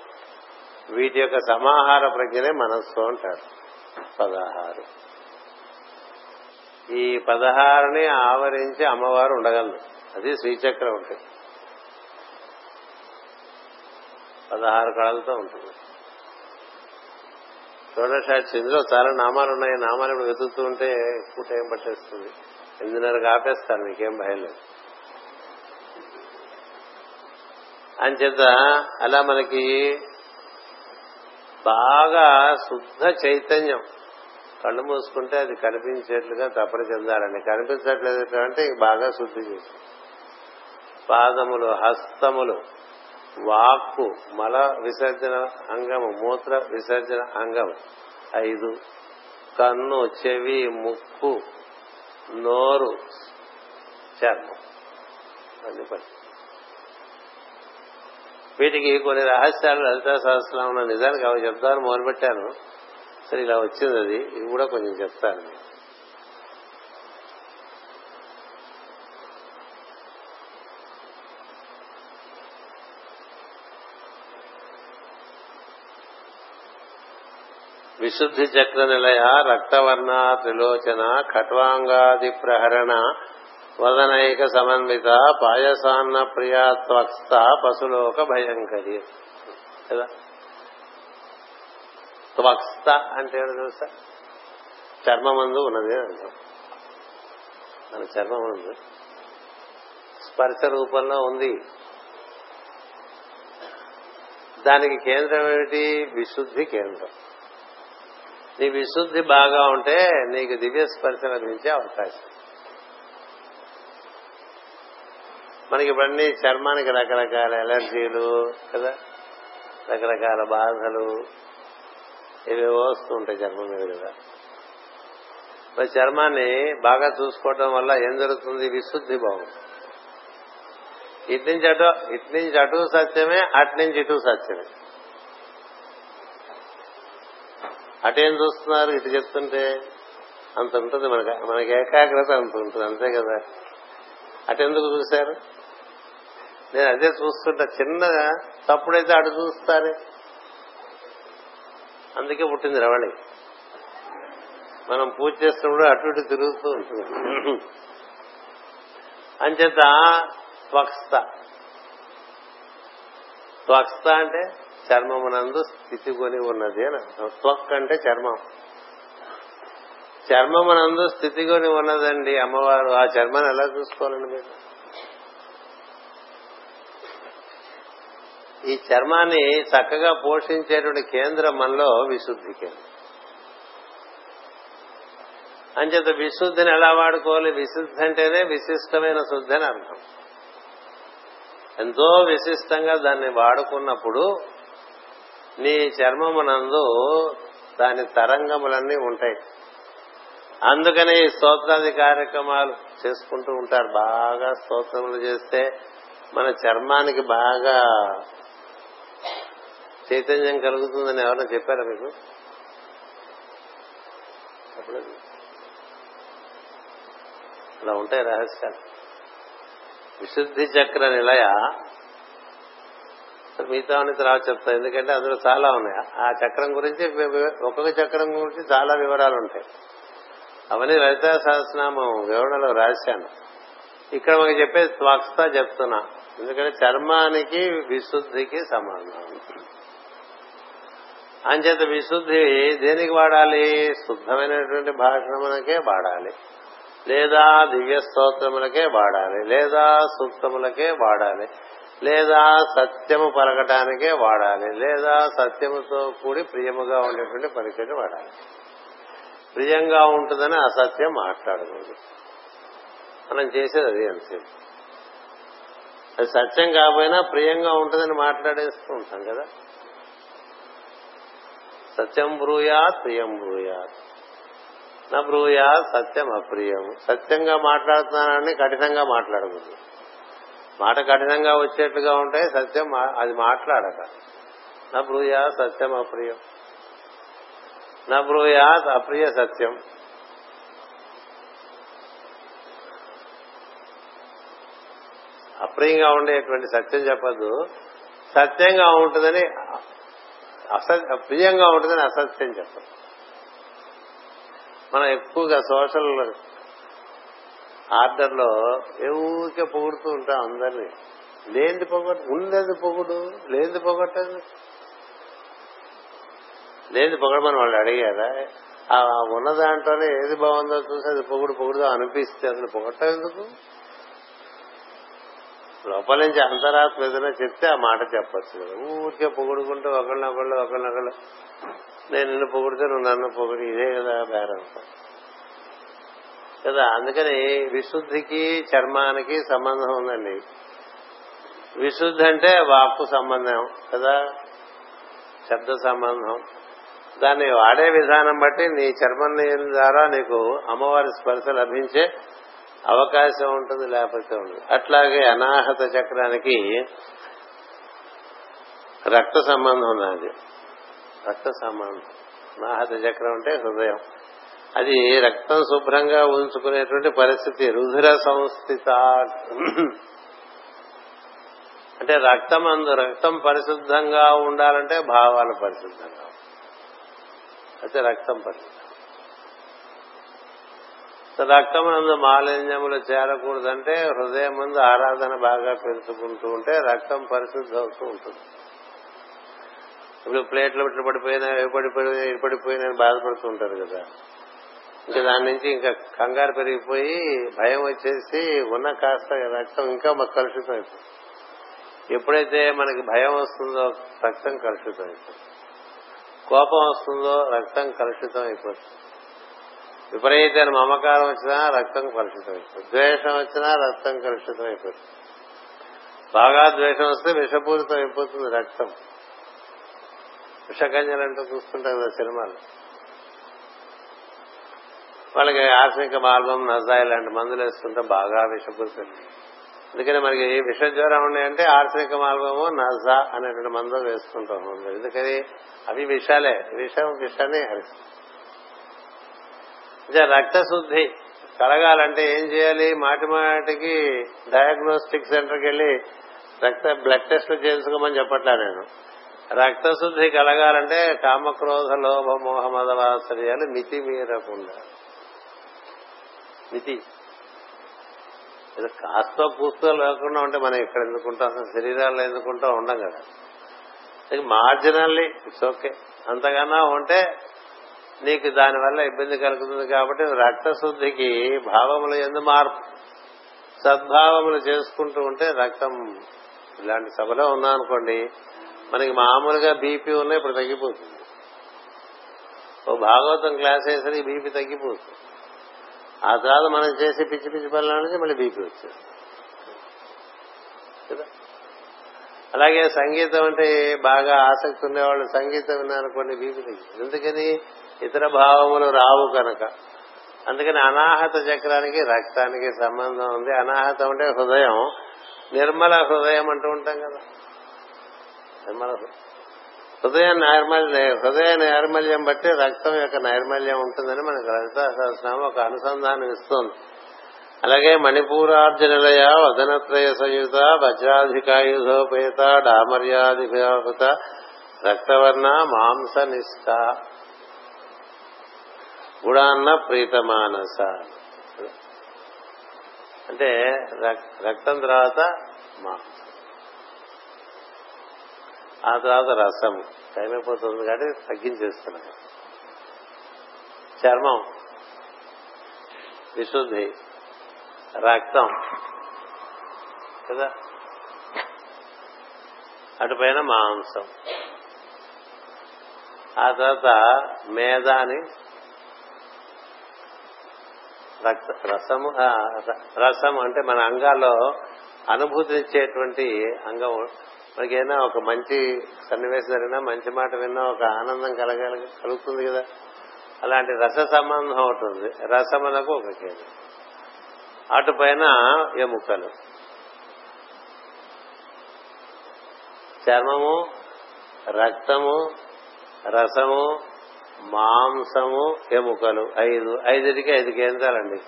వీటి యొక్క సమాహార ప్రజ్ఞనే మనస్సు అంటారు. పదహారు. ఈ పదహారుని ఆవరించి అమ్మవారు ఉండగలరు. అది శ్రీచక్రం ఉంటుంది పదహారు కళలతో ఉంటుంది. షోడశాచి ఇందులో చాలా నామాలు ఉన్నాయి. నామాలు ఇప్పుడు వెతుకుతూ ఉంటే ఎక్కువ టైం పట్టేస్తుంది? ఎనిమిదిన్నరకు ఆపేస్తాను మీకేం భయం లేదు. అంచేత అలా మనకి బాగా శుద్ధ చైతన్యం. కళ్ళు మూసుకుంటే అది కనిపించేట్లుగా తప్పని చెందాలండి కనిపించట్లేదు అంటే బాగా శుద్ధి చేసి. పాదములు హస్తములు వాక్కు మల విసర్జన అంగము మూత్ర విసర్జన అంగం ఐదు. కన్ను చెవి ముక్కు నోరు చర్మం. అన్ని పని వీటికి కొన్ని రహస్యాలు లలితా సహస్రంలో నిజానికి అవి చెప్తాను మొదలుపెట్టాను సరే ఇలా వచ్చింది అది. ఇది కూడా కొంచెం చెప్తాను. విశుద్ధి చక్ర నిలయ రక్తవర్ణ త్రిలోచన ఖట్వాంగాది ప్రహరణ వదనైక సమన్విత పాయసాన్న ప్రియా త్వక్స్త పశులోక భయంకరి. కదా? త్వక్స్త అంటే తెలుసా? చర్మమందు ఉన్నది అంటాం మన చర్మమందు స్పర్శ రూపంలో ఉంది. దానికి కేంద్రం ఏమిటి? విశుద్ధి కేంద్రం. నీ విశుద్ధి బాగా ఉంటే నీకు దివ్య స్పర్శ లభించే అవకాశం. మనకి ఇవన్నీ చర్మానికి రకరకాల ఎలర్జీలు కదా రకరకాల బాధలు ఇవి వస్తుంటాయి చర్మం మీద కదా. మరి చర్మాన్ని బాగా చూసుకోవటం వల్ల ఏం జరుగుతుంది? విశుద్ధి బాగుంది ఇటు నుంచి అటు ఇటు నుంచి అటు సత్యమే అటు నుంచి ఇటు సత్యమే. అటేం చూస్తున్నారు? ఇటు చెప్తుంటే అంత ఉంటుంది మనకి. మనకి ఏకాగ్రత అంత ఉంటుంది. అంతే కదా? అటెందుకు చూశారు? నేను అదే చూస్తుంటా. చిన్నగా తప్పుడైతే అటు చూస్తారే? అందుకే పుట్టింది రవళి. మనం పూజ చేస్తున్నప్పుడు అటు ఇటు తిరుగుతూ ఉంటుంది. అంచేత త్వక్స్త. త్వక్స్త అంటే చర్మమునందు స్థితి కొని ఉన్నది అని త్వక్ అంటే చర్మం. చర్మమునందు స్థితి కొని ఉన్నదండి అమ్మవారు. ఆ చర్మాన్ని ఎలా చూసుకోవాలండి మీరు? ఈ చర్మాన్ని చక్కగా పోషించేటువంటి కేంద్రం మనలో విశుద్ధి కేంద్రం. అంచేత విశుద్ధిని ఎలా వాడుకోవాలి? విశుద్ధి అంటేనే విశిష్టమైన శుద్ధి అని అర్థం. ఎంతో విశిష్టంగా దాన్ని వాడుకున్నప్పుడు నీ చర్మమునందు దాని తరంగములన్నీ ఉంటాయి. అందుకనే ఈ స్తోత్రాది కార్యక్రమాలు చేసుకుంటూ ఉంటారు. బాగా స్తోత్రములు చేస్తే మన చర్మానికి బాగా చైతన్యం కలుగుతుందని ఎవరైనా చెప్పారా మీకు? అలా ఉంటాయి రహస్యాలు. విశుద్ధి చక్ర నిలయ మిగతా తర్వాత చెప్తాను ఎందుకంటే అందులో చాలా ఉన్నాయి. ఆ చక్రం గురించి ఒక్కొక్క చక్రం గురించి చాలా వివరాలు ఉంటాయి. అవన్నీ లలితా సహస్రనామం వివరణలో రాశాను. ఇక్కడ మనకి చెప్పే త్వక్స్త చెప్తున్నా ఎందుకంటే చర్మానికి విశుద్ధికి సంబంధం. అంచేత విశుద్ధి దేనికి వాడాలి? శుద్ధమైనటువంటి భాషణములకే వాడాలి. లేదా దివ్య స్తోత్రములకే వాడాలి. లేదా సూక్తములకే వాడాలి. లేదా సత్యము పలకటానికే వాడాలి లేదా సత్యముతో కూడి ప్రియముగా ఉండేటువంటి పలికటి వాడాలి. ప్రియంగా ఉంటుందని అసత్యం మాట్లాడకూడదు. మనం చేసేది అది అంతసేపు అది సత్యం కాకపోయినా ప్రియంగా ఉంటుందని మాట్లాడేస్తూ ఉంటాం కదా. సత్యం బ్రూయాత్ ప్రియం బ్రూయాత్. నా బ్రూయాత్ సత్యం అప్రియం. సత్యంగా మాట్లాడుతున్నానని కఠినంగా మాట్లాడకూడదు. మాట కఠినంగా వచ్చేట్లుగా ఉంటే సత్యం అది మాట్లాడక. నా బ్రూయా సత్యం అప్రియం. నా బ్రూయా అప్రియ సత్యం. అప్రియంగా ఉండేటువంటి సత్యం చెప్పద్దు సత్యంగా ఉంటుందని ప్రియంగా ఉంటుందని అసత్యం చెప్పదు. మనం ఎక్కువగా సోషల్ ఆర్డర్లో ఊరికే పొగుడుతూ ఉంటాం అందరినీ. లేనిది పొగట్టు ఉండేది పొగుడు లేనిది పొగట్టదు. లేనిది పొగడమని వాళ్ళు అడిగారా? ఆ ఉన్న దాంట్లోనే ఏది బాగుందో చూసి అది పొగుడు పొగుడుదో అనిపిస్తే అసలు పొగట్టం ఎందుకు లోపల నుంచి అంతరాత్మ ఏదైనా చెప్తే ఆ మాట చెప్పచ్చు కదా. ఊరికే పొగుడుకుంటే ఒకళ్ళనొకళ్ళు ఒకళ్ళనొకళ్ళు నేను నిన్ను పొగుడితే నువ్వు నన్ను పొగిడి ఇదే కదా బేరం. కదా అందుకని విశుద్ధికి చర్మానికి సంబంధం ఉందండి. విశుద్ధి అంటే వాక్కు సంబంధం కదా? శబ్ద సంబంధం. దాన్ని వాడే విధానం బట్టి నీ చర్మం ద్వారా నీకు అమ్మవారి స్పర్శ లభించే అవకాశం ఉంటుంది లేకపోతే ఉంది అట్లాగే అనాహత చక్రానికి రక్త సంబంధం ఉన్నది. రక్త సంబంధం. అనాహత చక్రం అంటే హృదయం. అది రక్తం శుభ్రంగా ఉంచుకునేటువంటి పరిస్థితి. రుధిర సంస్థిత. అంటే రక్తం అందు రక్తం పరిశుద్ధంగా ఉండాలంటే భావాలు పరిశుద్ధంగా అయితే రక్తం పరిశుద్ధం రక్తం అందు మాలిన్యములు చేరకూడదంటే హృదయం ముందు ఆరాధన బాగా పెంచుకుంటూ ఉంటే రక్తం పరిశుద్ధి అవుతూ ఉంటుంది. ఇప్పుడు ప్లేట్లు ఇట్లా పడిపోయినా పడిపోయినా పడిపోయినా బాధపడుతూ ఉంటారు కదా. ఇంకా దాని నుంచి ఇంకా కంగారు పెరిగిపోయి భయం వచ్చేసి ఉన్న కాస్త రక్తం ఇంకా మాకు కలుషితం అయిపోతుంది ఎప్పుడైతే మనకి భయం వస్తుందో రక్తం కలుషితం అయిపోతుంది. కోపం వస్తుందో రక్తం కలుషితం అయిపోతుంది. విపరీతమైన మమకారం వచ్చినా రక్తం కలుషితం అయిపోతుంది. ద్వేషం వచ్చినా రక్తం కలుషితం అయిపోతుంది. బాగా ద్వేషం వస్తే విషపూరితం అయిపోతుంది రక్తం. విషకన్యలు అంటూ చూస్తుంటారు కదా సినిమాలు. వాళ్ళకి ఆర్సిక మార్గం నజా ఇలాంటి మందులు వేస్తుంటే బాగా విషపూరితం అందుకని మనకి విష జ్వరం ఉన్నాయంటే ఆర్సనిక మార్గము నజా అనేటువంటి మందు వేసుకుంటాం ఎందుకని? అవి విషాలే. విషం విషాన్ని హరిస్తుంది రక్త శుద్ధి కలగాలంటే ఏం చేయాలి? మాటి మాటికి డయాగ్నోస్టిక్ సెంటర్కి వెళ్ళి రక్త బ్లడ్ టెస్ట్ చేయించుకోమని చెప్పట్లా నేను. రక్త శుద్ధి కలగాలంటే కామక్రోధ లోభ మోహ మితి మీరకుండా మితి మీరకుండా మితి కూస్తో లేకుండా ఉంటే మనం ఇక్కడ ఎందుకుంటాం? అసలు శరీరాల్లో ఎందుకుంటాం? ఉండం కదా. మార్జినల్లీ ఇట్స్ ఓకే అంతకన్నా ఉంటే నీకు దానివల్ల ఇబ్బంది కలుగుతుంది కాబట్టి రక్త శుద్ధికి భావములు ఎందు మార్పు. సద్భావములు చేసుకుంటూ ఉంటే రక్తం ఇలాంటి సభలో ఉన్నా అనుకోండి మనకి మామూలుగా బీపీ ఉన్నా ఇప్పుడు తగ్గిపోతుంది. ఓ భాగవతం క్లాస్ వేసరికి బీపీ తగ్గిపోతుంది. ఆ తర్వాత మనం చేసే పిచ్చి పిచ్చి పనుల నుంచి మళ్ళీ బీపీ వచ్చేది అలాగే సంగీతం అంటే బాగా ఆసక్తి ఉండేవాళ్ళు సంగీతం విన్నారనుకోండి బీపీ తగ్గింది ఎందుకని? ఇతర భావములు రావు కనుక. అందుకని అనాహత చక్రానికి రక్తానికి సంబంధం ఉంది. అనాహతం అంటే హృదయం. నిర్మల హృదయం అంటూ ఉంటాం కదా. నిర్మల హృదయం నైర్మల్యం హృదయ నైర్మల్యం బట్టి రక్తం యొక్క నైర్మల్యం ఉంటుందని మనకు లలితా శాస్త్రం ఒక అనుసంధానం ఇస్తుంది. అలాగే మణిపూరార్జునలయ వదనత్రయ సంయుత వజ్రాధికాయుధోపేత డామర్యాధిపేత రక్తవర్ణ మాంస నిష్ఠ గుడాన్న ప్రీతమానస. అంటే రక్తం తర్వాత మాంసం ఆ తర్వాత రసం. టైం అయిపోతుంది కాబట్టి తగ్గించేస్తున్నాం. చర్మం. విశుద్ధి. రక్తం. కదా? అటుపైన మాంసం. ఆ తర్వాత మేధ అని రక్త రసము రసం అంటే మన అంగాల్లో అనుభూతినిచ్చేటువంటి అంగం మనకి ఒక మంచి సన్నివేశం జరిగినా మంచి మాట విన్నా ఒక ఆనందం కలగాలి కలుగుతుంది కదా. అలాంటి రస సంబంధం ఉంటుంది రసములకు ఒక కేంద్రం అటుపైన ఎముకలు చర్మము రక్తము రసము మాంసము ఎముకలు ఐదు. ఐదుటికి ఐదు కేంద్రాలండి.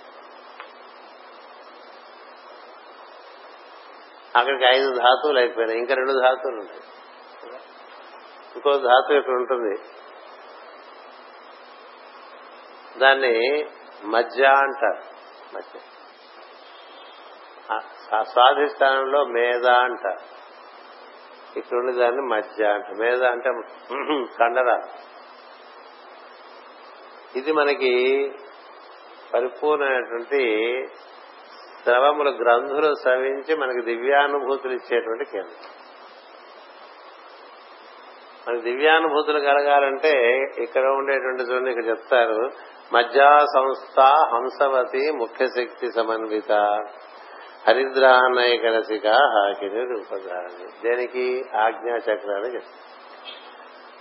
అక్కడికి ఐదు ధాతువులు అయిపోయినాయి. ఇంకా రెండు ధాతువులు ఉంటాయి. ఇంకో ధాతు ఇక్కడ ఉంటుంది. దాన్ని మధ్య అంటారు. మధ్య స్వాధిష్టానంలో మేధ అంటారు. ఇక్కడ ఉండే దాన్ని మధ్య అంట మేధ అంటే కండరాలు ఇది మనకి పరిపూర్ణమైనటువంటి స్రవముల గ్రంథులు శ్రవించి మనకి దివ్యానుభూతులు ఇచ్చేటువంటి కేంద్రం. మనకి దివ్యానుభూతులు కలగాలంటే ఇక్కడ ఉండేటువంటి చూడండి ఇక్కడ చెప్తారు మధ్యా సంస్థ హంసవతి ముఖ్య శక్తి సమన్విత హరిద్రానయకరసిక హాకిని రూపధారణి. దేనికి? ఆజ్ఞాచక్రాన్ని చెప్తారు.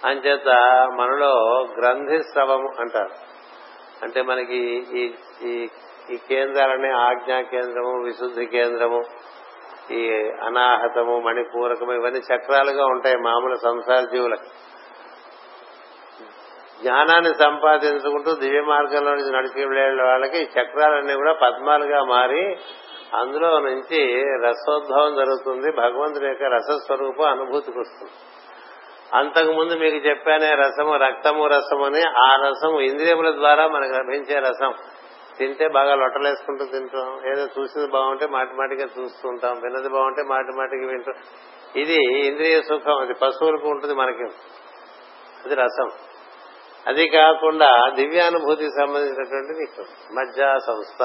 అంచేత మనలో గ్రంథి స్రవము అంటారు. అంటే మనకి ఈ ఈ కేంద్రాలనే ఆజ్ఞా కేంద్రము విశుద్ధి కేంద్రము ఈ అనాహతము మణిపూరకము ఇవన్నీ చక్రాలుగా ఉంటాయి మామూలు సంసార జీవులకు. జ్ఞానాన్ని సంపాదించుకుంటూ దివ్య మార్గంలో నుంచి నడిచి వెళ్ళే వాళ్ళకి ఈ చక్రాలన్నీ కూడా పద్మాలుగా మారి అందులో నుంచి రసోద్భవం జరుగుతుంది. భగవంతుని యొక్క రసస్వరూపం అనుభూతికి వస్తుంది. అంతకుముందు మీకు చెప్పానే రసము రక్తము రసము అని ఆ రసము ఇంద్రియముల ద్వారా మనకు లభించే రసం. తింటే బాగా లొట్టలేసుకుంటూ తింటాం. ఏదో చూసింది బాగుంటే మాటి మాటిగా చూస్తూ ఉంటాం. విన్నది బాగుంటే మాటి మాటికి వింటాం. ఇది ఇంద్రియ సుఖం. అది పశువులకు ఉంటుంది మనకి. అది రసం. అది కాకుండా దివ్యానుభూతికి సంబంధించినటువంటి మధ్య సంస్థ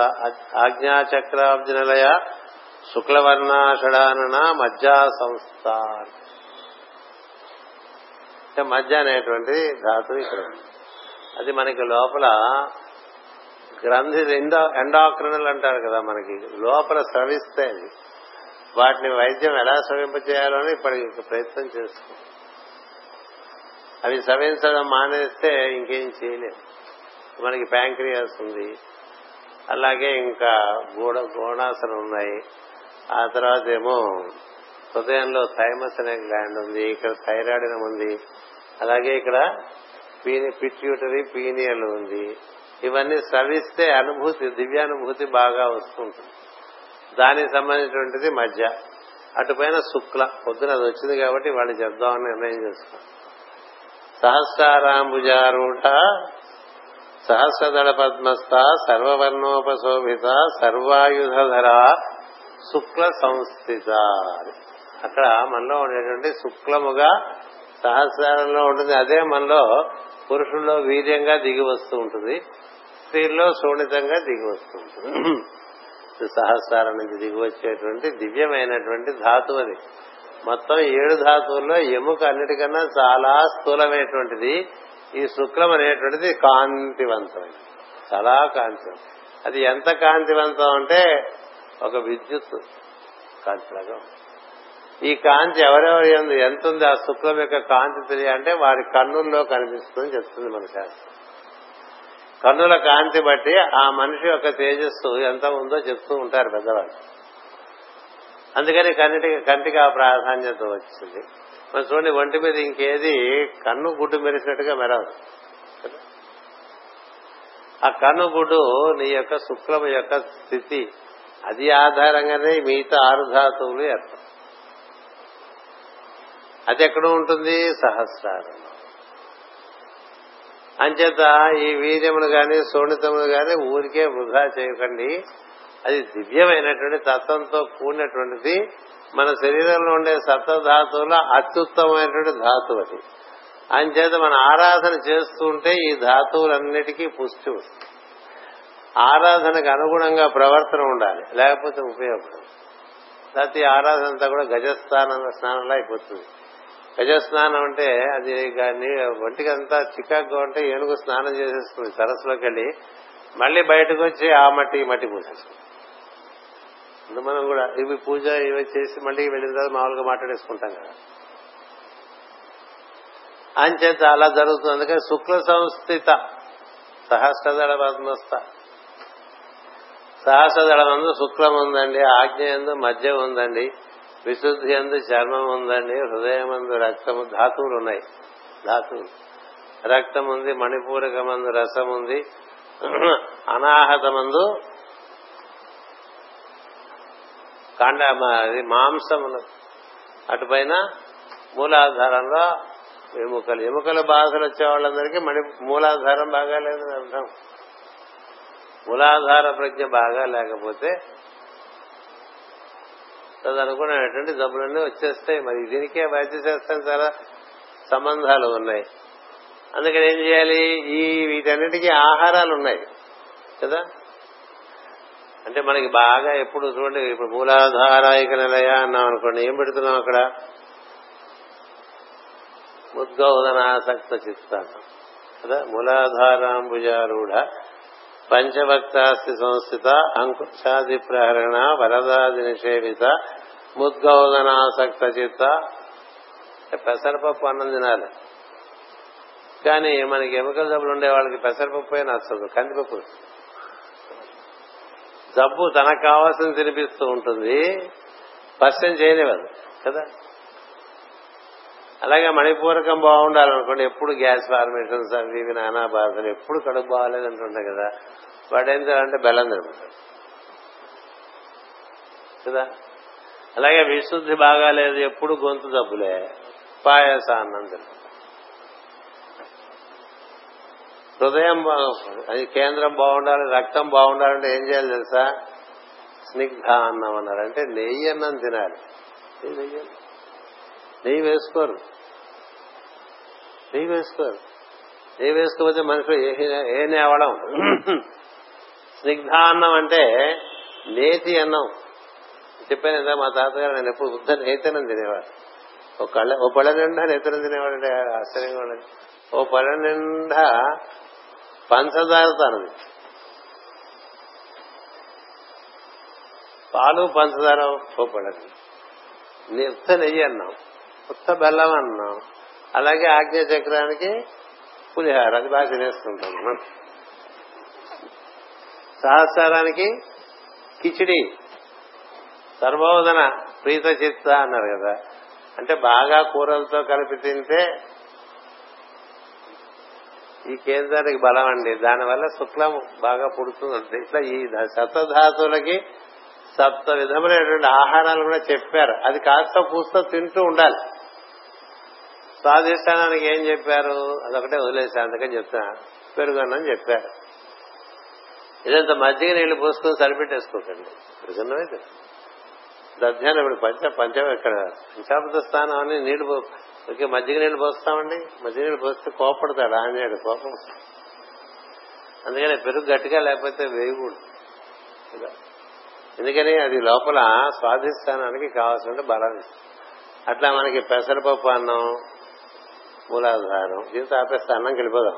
ఆజ్ఞాచక్రాబ్జనలయ శుక్లవర్ణాషడాన మధ్య సంస్థ. మధ్య అనేటువంటి ధాతు ఇక్కడ. అది మనకి లోపల గ్రంథి ఎండో ఎండాక్రినల్ అంటారు కదా మనకి. లోపల స్రవిస్తాయి వాటిని వైద్యం ఎలా స్రవింపజేయాలో అని ఇప్పటికి ప్రయత్నం చేసుకో అవి స్రవించడం మానేస్తే ఇంకేం చేయలేము మనకి ప్యాంక్రియాస్ ఉంది. అలాగే ఇంకా గోడ గోణాసనం ఉన్నాయి. ఆ తర్వాత ఏమో హృదయంలో థైమస్ అనే గ్లాండ్ ఉంది. ఇక్కడ థైరాయిడ్ ఉంది. అలాగే ఇక్కడ పీని పిట్యూటరీ పీనియల్ ఉంది. ఇవన్నీ స్రవిస్తే అనుభూతి దివ్యానుభూతి బాగా వస్తుంటుంది. దానికి సంబంధించినటువంటిది మధ్య. అటుపైన శుక్ల పొద్దున అది వచ్చింది కాబట్టి వాళ్ళు చెప్దామని నిర్ణయం చేసుకున్నాం సహస్రారాంబుజారూఢ సహస్రదళ పద్మస్థ సర్వవర్ణోపశోభిత సర్వాయుధర శుక్ల సంస్థిత అక్కడ మనలో ఉండేటువంటి శుక్లముగా సహస్రారంలో ఉంటుంది. అదే మనలో పురుషుల్లో వీర్యంగా దిగి వస్తూ ఉంటుంది. స్త్రీల్లో శోణితంగా దిగి వస్తుంది సహస్రాల నుంచి దిగి వచ్చేటువంటి దివ్యమైనటువంటి ధాతువు అది. మొత్తం ఏడు ధాతువుల్లో ఎముక అన్నిటికన్నా చాలా స్థూలమైనటువంటిది ఈ శుక్లం అనేటువంటిది కాంతివంతమైనది. చాలా కాంతివంతం. అది ఎంత కాంతివంతం అంటే ఒక విద్యుత్ కాంతిలాగా ఈ కాంతి ఎవరెవరి ఎంత ఉంది ఆ శుక్లం యొక్క కాంతి తెలియాలంటే వారి కన్నుల్లో కనిపిస్తుందని చెప్తుంది మన శాస్త్రం. కన్నుల కాంతి బట్టి ఆ మనిషి యొక్క తేజస్సు ఎంత ఉందో చెప్తూ ఉంటారు పెద్దవాళ్ళు. అందుకని కన్నిటి కంటికి ఆ ప్రాధాన్యత వచ్చింది. మనం చూడండి ఒంటి మీద ఇంకేది కన్ను గుడ్డు మెరిసినట్టుగా మెరవదు. ఆ కన్ను గుడ్డు నీ యొక్క శుక్లం యొక్క స్థితి అది ఆధారంగానే మిగతా ఆరు ధాతువులు ఏర్పడతాయి. అది ఎక్కడ ఉంటుంది సహస్రారంలో. అంచేత ఈ వీర్యమును గాని శోణితమును గాని ఊరికే వృధా చేయకండి. అది దివ్యమైనటువంటి తత్వంతో కూడినటువంటిది. మన శరీరంలో ఉండే సప్తధాతువులో అత్యుత్తమైనటువంటి ధాతువు అది. అంచేత మన ఆరాధన చేస్తూ ఉంటే ఈ ధాతువులన్నిటికీ పుష్టి వస్తుంది. ఆరాధనకు అనుగుణంగా ప్రవర్తన ఉండాలి లేకపోతే ఉపయోగపడదు. లేకపోతే ఆరాధన అంతా కూడా గజస్థానం స్నానంలో అయిపోతుంది. గజ స్నానం అంటే అది ఒంటికి అంతా చికాగ్గా ఉంటే ఏనుగు స్నానం చేసేస్తుంది సరస్సులోకి వెళ్ళి మళ్ళీ బయటకు వచ్చి ఆ మట్టి మట్టి పూసేస్తుంది మనం కూడా ఇవి పూజ ఇవి చేసి మళ్ళీ వెళ్ళిన తర్వాత మామూలుగా మాట్లాడేసుకుంటాం కదా. అంచేత అలా జరుగుతుంది. అందుకని శుక్ల సంస్థిత సహస్రదళ పద్మస్థ సహస్రదళం అందు శుక్లం ఉందండి ఆజ్ఞ ఎందు మధ్య ఉందండి. విశుద్ధి ఎందు చర్మం ఉందండి హృదయం ఎందు రక్తము ధాతువులు ఉన్నాయి. ధాతువులు. రక్తం ఉంది మణిపూరకమందు రసం ఉంది అనాహతమందు కాండ అది మాంసం అటుపైన మూలాధారంలో ఎముకలు. ఎముకల బాధలు వచ్చే వాళ్ళందరికీ మణి మూలాధారం బాగా లేదని అర్థం. మూలాధార ప్రజ్ఞ బాగా లేకపోతే అనుకున్నటువంటి జబ్బులన్నీ వచ్చేస్తాయి. మరి దీనికే వైద్య శాస్త్రం చాలా సంబంధాలు ఉన్నాయి. అందుకని ఏం చేయాలి? ఈ వీటన్నిటికీ ఆహారాలు ఉన్నాయి కదా? అంటే మనకి బాగా ఎప్పుడు చూడండి ఇప్పుడు మూలాధారాయిక నిలయ అన్నాం అనుకోండి ఏం పెడుతున్నాం అక్కడ? ముద్గౌదనాసక్త చిత్తానం కదా? మూలాధారాంబుజారూఢ పంచభక్తాస్తి సంస్థిత అంకుశాది ప్రహరణ వరదాది నిషేవిత ముద్గౌదనాసక్త చిత్త పెసరపప్పు అన్నం తినాలి. కానీ మనకి ఎముకల జబ్బులు ఉండే వాళ్ళకి పెసరపప్పు నచ్చదు కందిపప్పు. జబ్బు తనకు కావాల్సింది తినిపిస్తూ ఉంటుంది. పశ్చం చేయనివ్వదు కదా? అలాగే మణిపూరకం బాగుండాలనుకోండి ఎప్పుడు గ్యాస్ ఫార్మేషన్స్ అవి ఇవి నానా బాధలు ఎప్పుడు కడుపు బాగాలేదు అంటుంటాయి కదా వాడు ఏం చేయాలంటే బెల్లం తిరుగుతాడు. కదా? అలాగే విశుద్ధి బాగాలేదు ఎప్పుడు గొంతు జబ్బులే పాయసాన్నం తినడం హృదయం అది కేంద్రం బాగుండాలి రక్తం బాగుండాలంటే ఏం చేయాలి తెలుసా? స్నిగ్ధ అన్నం అన్నారు. అంటే నెయ్యి అన్నం తినాలి. నెయ్యి నెయ్యి వేసుకోరు నెయ్యి వేసుకోరు నెయ్యి వేసుకోకపోతే మనుషులు ఏ నేవడం స్నిగ్ధ అన్నం అంటే నేతి అన్నం. చెప్పాను కదా మా తాతగారు నేను ఎప్పుడు బుద్ధ నేతనం తినేవాడు. ఓ కళ్ళ ఓ పళ్ళ నిండా నేతనం తినేవాడు అంటే ఆశ్చర్యంగా ఉండదు. ఓ పళ్ళ నిండా పంచదార తనది పాలు పంచదార పోపడదు ఉత్త నెయ్యి అన్నాం. ఉత్త బెల్లం అన్నాం అలాగే ఆజ్ఞ చక్రానికి పులిహార అది బాగా తినేస్తుంటాం మనం. సహస్రానికి కిచిడి సర్వోదన ప్రీత చిత్త అన్నారు కదా. అంటే బాగా కూరలతో కలిపి తింటే ఈ కేంద్రానికి బలం అండి. దానివల్ల శుక్లం బాగా పుడుతుంది ఇట్లా ఈ సప్తధాతువులకి సప్త విధములైనటువంటి ఆహారాలు కూడా చెప్పారు. అది కాస్త పూస్తో తింటూ ఉండాలి. స్వాధిష్టానానికి ఏం చెప్పారు? అదొకటే వదిలేసి అందుకని చెప్తా. పెరుగున్నని చెప్పారు ఇదంతా మజ్జిగ నీళ్ళు పోసుకొని సరిపెట్టేసుకోకండి. పెరుగున్నమైతే దధ్యానం ఇప్పుడు పంచ పంచం ఇక్కడ పంచామృత స్థానం అని నీళ్ళు ఓకే మజ్జిగ నీళ్ళు పోస్తామండి. మజ్జిగ నీళ్ళు పోస్తే కోపడతాడు ఆంజనేయుడు కోపం అందుకని పెరుగు గట్టిగా లేకపోతే వేయకూడదు. ఎందుకని? అది లోపల స్వాధిష్టానానికి కావాల్సిన బలం అట్లా మనకి పెసరపప్పు అన్నం మూలాధారం. జీవితం ఆపేస్తే అన్నం వెళ్ళిపోదాం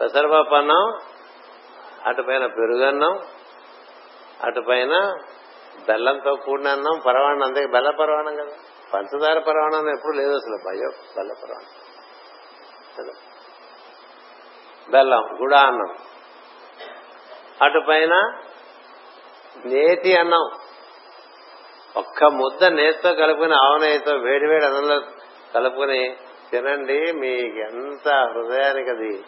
పెసరపప్పు అన్నం అటుపైన పెరుగన్నం అటుపైన బెల్లంతో కూడిన అన్నం పరవాణం అంతే బెల్ల పరవాణం కదా. పంచదార పరవాణం ఎప్పుడు లేదు అసలు. భయో బెల్ల పరవాణం బెల్లం గుడా అన్నం. అటుపైన నేతి అన్నం. ఒక్క ముద్ద నేతితో కలుపుకుని ఆవునేతితో వేడి వేడి అన్నంలో కలుపుకుని తినండి మీకు ఎంత హృదయానికి అది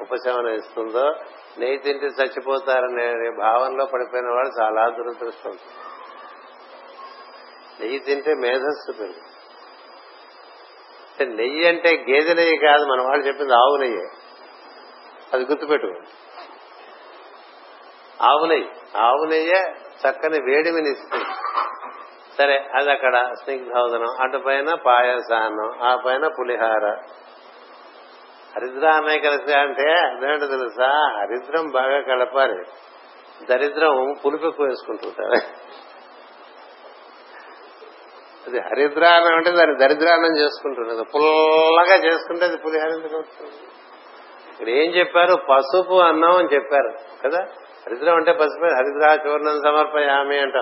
ఉపశమనం ఇస్తుందో. నెయ్యి తింటే చచ్చిపోతారనే భావనలో పడిపోయిన వాళ్ళు చాలా దురదృష్టం. నెయ్యి తింటే మేధస్సు పెరుగు. నెయ్యి అంటే గేదె నెయ్యి కాదు మన వాళ్ళు చెప్పింది ఆవు నెయ్యి. అది గుర్తుపెట్టు ఆవు నెయ్యి. ఆవు నెయ్యే చక్కని వేడిమినిస్తుంది సరే అది అక్కడ స్నిగ్ధోదనం. అటు పైన పాయసాన్నం ఆ పైన పులిహార. హరిద్రా అన్నయ్య కలిసి అంటే అదేంటో తెలుసా? హరిద్రం బాగా కలపాలి. దరిద్రం పులుపు ఎక్కువ వేసుకుంటుంటారు. అది హరిద్రాన్నం అంటే దాన్ని దరిద్రాన్నం చేసుకుంటున్నది పుల్లగా చేసుకుంటే అది పులిహార ఇక్కడ ఏం చెప్పారు? పసుపు అన్నం అని చెప్పారు కదా? హరిద్రం అంటే పసుపు హరిద్రా చూర్ణం సమర్పయామి అంట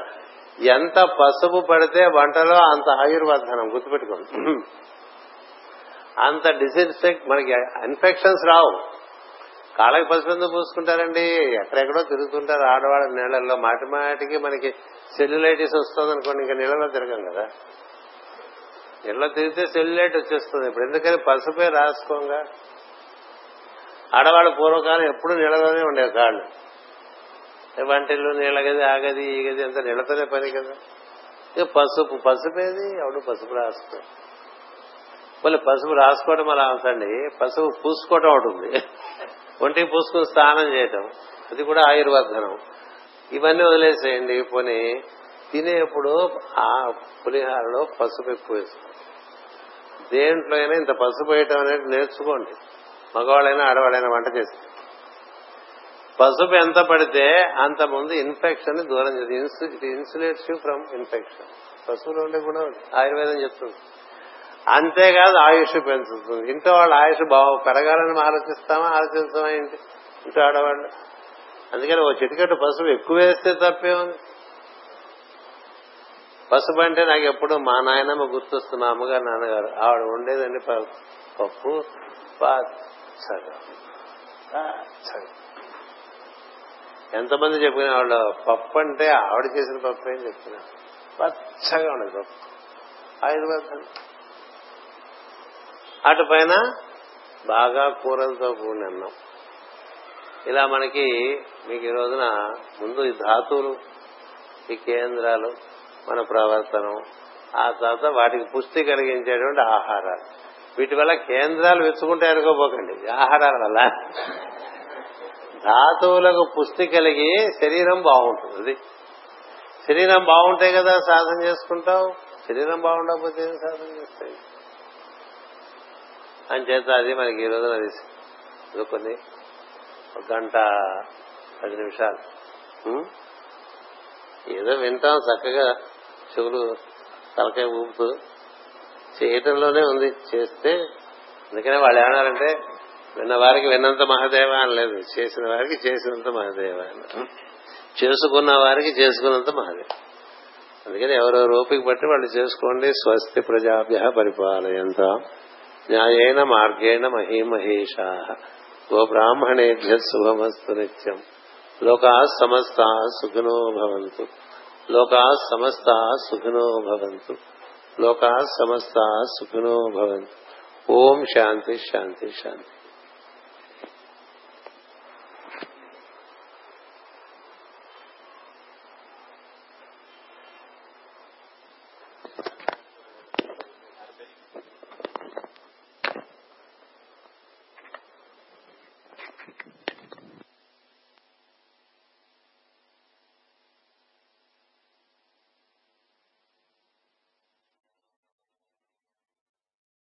ఎంత పసుపు పడితే వంటలో అంత ఆయుర్వర్ధనం గుర్తుపెట్టుకోండి. అంత డిసిన్ఫెక్ట్ మనకి ఇన్ఫెక్షన్స్ రావు. కాళ్ళకి పసుపు ఎందుకు పూసుకుంటారండి? ఎక్కడెక్కడో తిరుగుతుంటారు ఆడవాళ్ళ నీళ్ళల్లో. మాటి మాటికి మనకి సెల్యులైటిస్ వస్తుంది అనుకోండి ఇంకా నీళ్ళలో తిరగం కదా. నీళ్ళలో తిరిగితే సెల్యులైట్ వచ్చేస్తుంది. ఇప్పుడు ఎందుకని పసుపే రాసుకోగా? ఆడవాళ్ళు పూర్వకాలం ఎప్పుడు నీళ్ళలోనే ఉండే కాళ్ళు. వంటిల్లు నీళ్ళ గది ఆ గది ఈ గది అంతా నీళ్ళతోనే పని కదా. ఇక పసుపు పసుపేది ఎవడు పసుపు రాసుకో. మళ్ళీ పసుపు రాసుకోవడం అలా ఉంచండి పసుపు పూసుకోవటం ఉంటుంది ఒంటికి పూసుకుని స్నానం చేయటం. అది కూడా ఆయుర్వర్ధనం. ఇవన్నీ వదిలేసేయండి పోనీ. తినేప్పుడు ఆ పులిహారలో పసుపు ఎక్కువ వేసుకోండి. దేంట్లో అయినా ఇంత పసుపు వేయటం అనేది నేర్చుకోండి. మగవాళ్ళైనా ఆడవాళ్ళైనా వంట చేసి పసుపు ఎంత పడితే అంత ముందు ఇన్ఫెక్షన్ దూరం చేస్తుంది. It insulates you from infection పసుపులో ఉండే కూడా ఆయుర్వేదం చెప్తుంది. అంతేకాదు ఆయుష్ పెంచుతుంది. ఇంట్లో వాళ్ళ ఆయుష్ బాగు పెరగాలని ఆలోచిస్తామా? ఆలోచిస్తామా ఏంటి? ఇంట్లో ఆడవాళ్ళు. అందుకని ఓ చిటికట్టు పసుపు ఎక్కువ వేస్తే తప్పే ఉంది. పసుపు అంటే నాకు ఎప్పుడు మా నాయనమ్మ గుర్తొస్తుంది మా అమ్మగారు నాన్నగారు. ఆవిడ ఉండేదండి పప్పు పచ్చగా సగం ఎంతమంది చెప్పిన వాళ్ళు పప్పు అంటే ఆవిడ చేసిన పప్పు ఏం చెప్తున్నా? పచ్చగా ఉండదు పప్పు. ఆయుర్వేదం. అటు పైన బాగా కూరలతో కూడిన అన్నం. ఇలా మనకి మీకు ఈ రోజున ముందు ఈ ధాతువులు ఈ కేంద్రాలు మన ప్రవర్తనం ఆ తర్వాత వాటికి పుష్టి కలిగించేటువంటి ఆహారాలు. వీటి వల్ల కేంద్రాలు వెచ్చుకుంటే అనుకోపోకండి. ఆహారాలు వల్ల ధాతువులకు పుష్టి కలిగి శరీరం బాగుంటుంది. అది శరీరం బాగుంటే కదా సాధన చేసుకుంటావు? శరీరం బాగుండకపోతే ఏం సాధన చేస్తాయి అని చేత అది మనకి ఈ రోజున అది కొన్ని ఒక గంట పది నిమిషాలు. ఏదో వింటాం చక్కగా చెవులు తలకాయ ఊపుతూ. చేయటంలోనే ఉంది చేస్తే. అందుకనే వాళ్ళు ఏమన్నారంటే విన్న వారికి విన్నంత మహాదేవ అని లేదు. చేసిన వారికి చేసినంత మహాదేవ అని చేసుకున్న వారికి చేసుకున్నంత మహాదేవ. అందుకని ఎవరెవరు ఓపిక బట్టి వాళ్ళు చేసుకోండి. స్వస్తి ప్రజాభ్య పరిపాలయంత. న్యాయేన మార్గేణ మహీమహేషా. గో బ్రాహ్మణేభ్య శుభమస్తు నిత్యం. లోకా సమస్త సుఖినో భవంతు. లోకా సమస్త సుఖినో భవంతు. లోకా సమస్త సుఖినో భవంతు. ఓం శాంతి శాంతి శాంతి.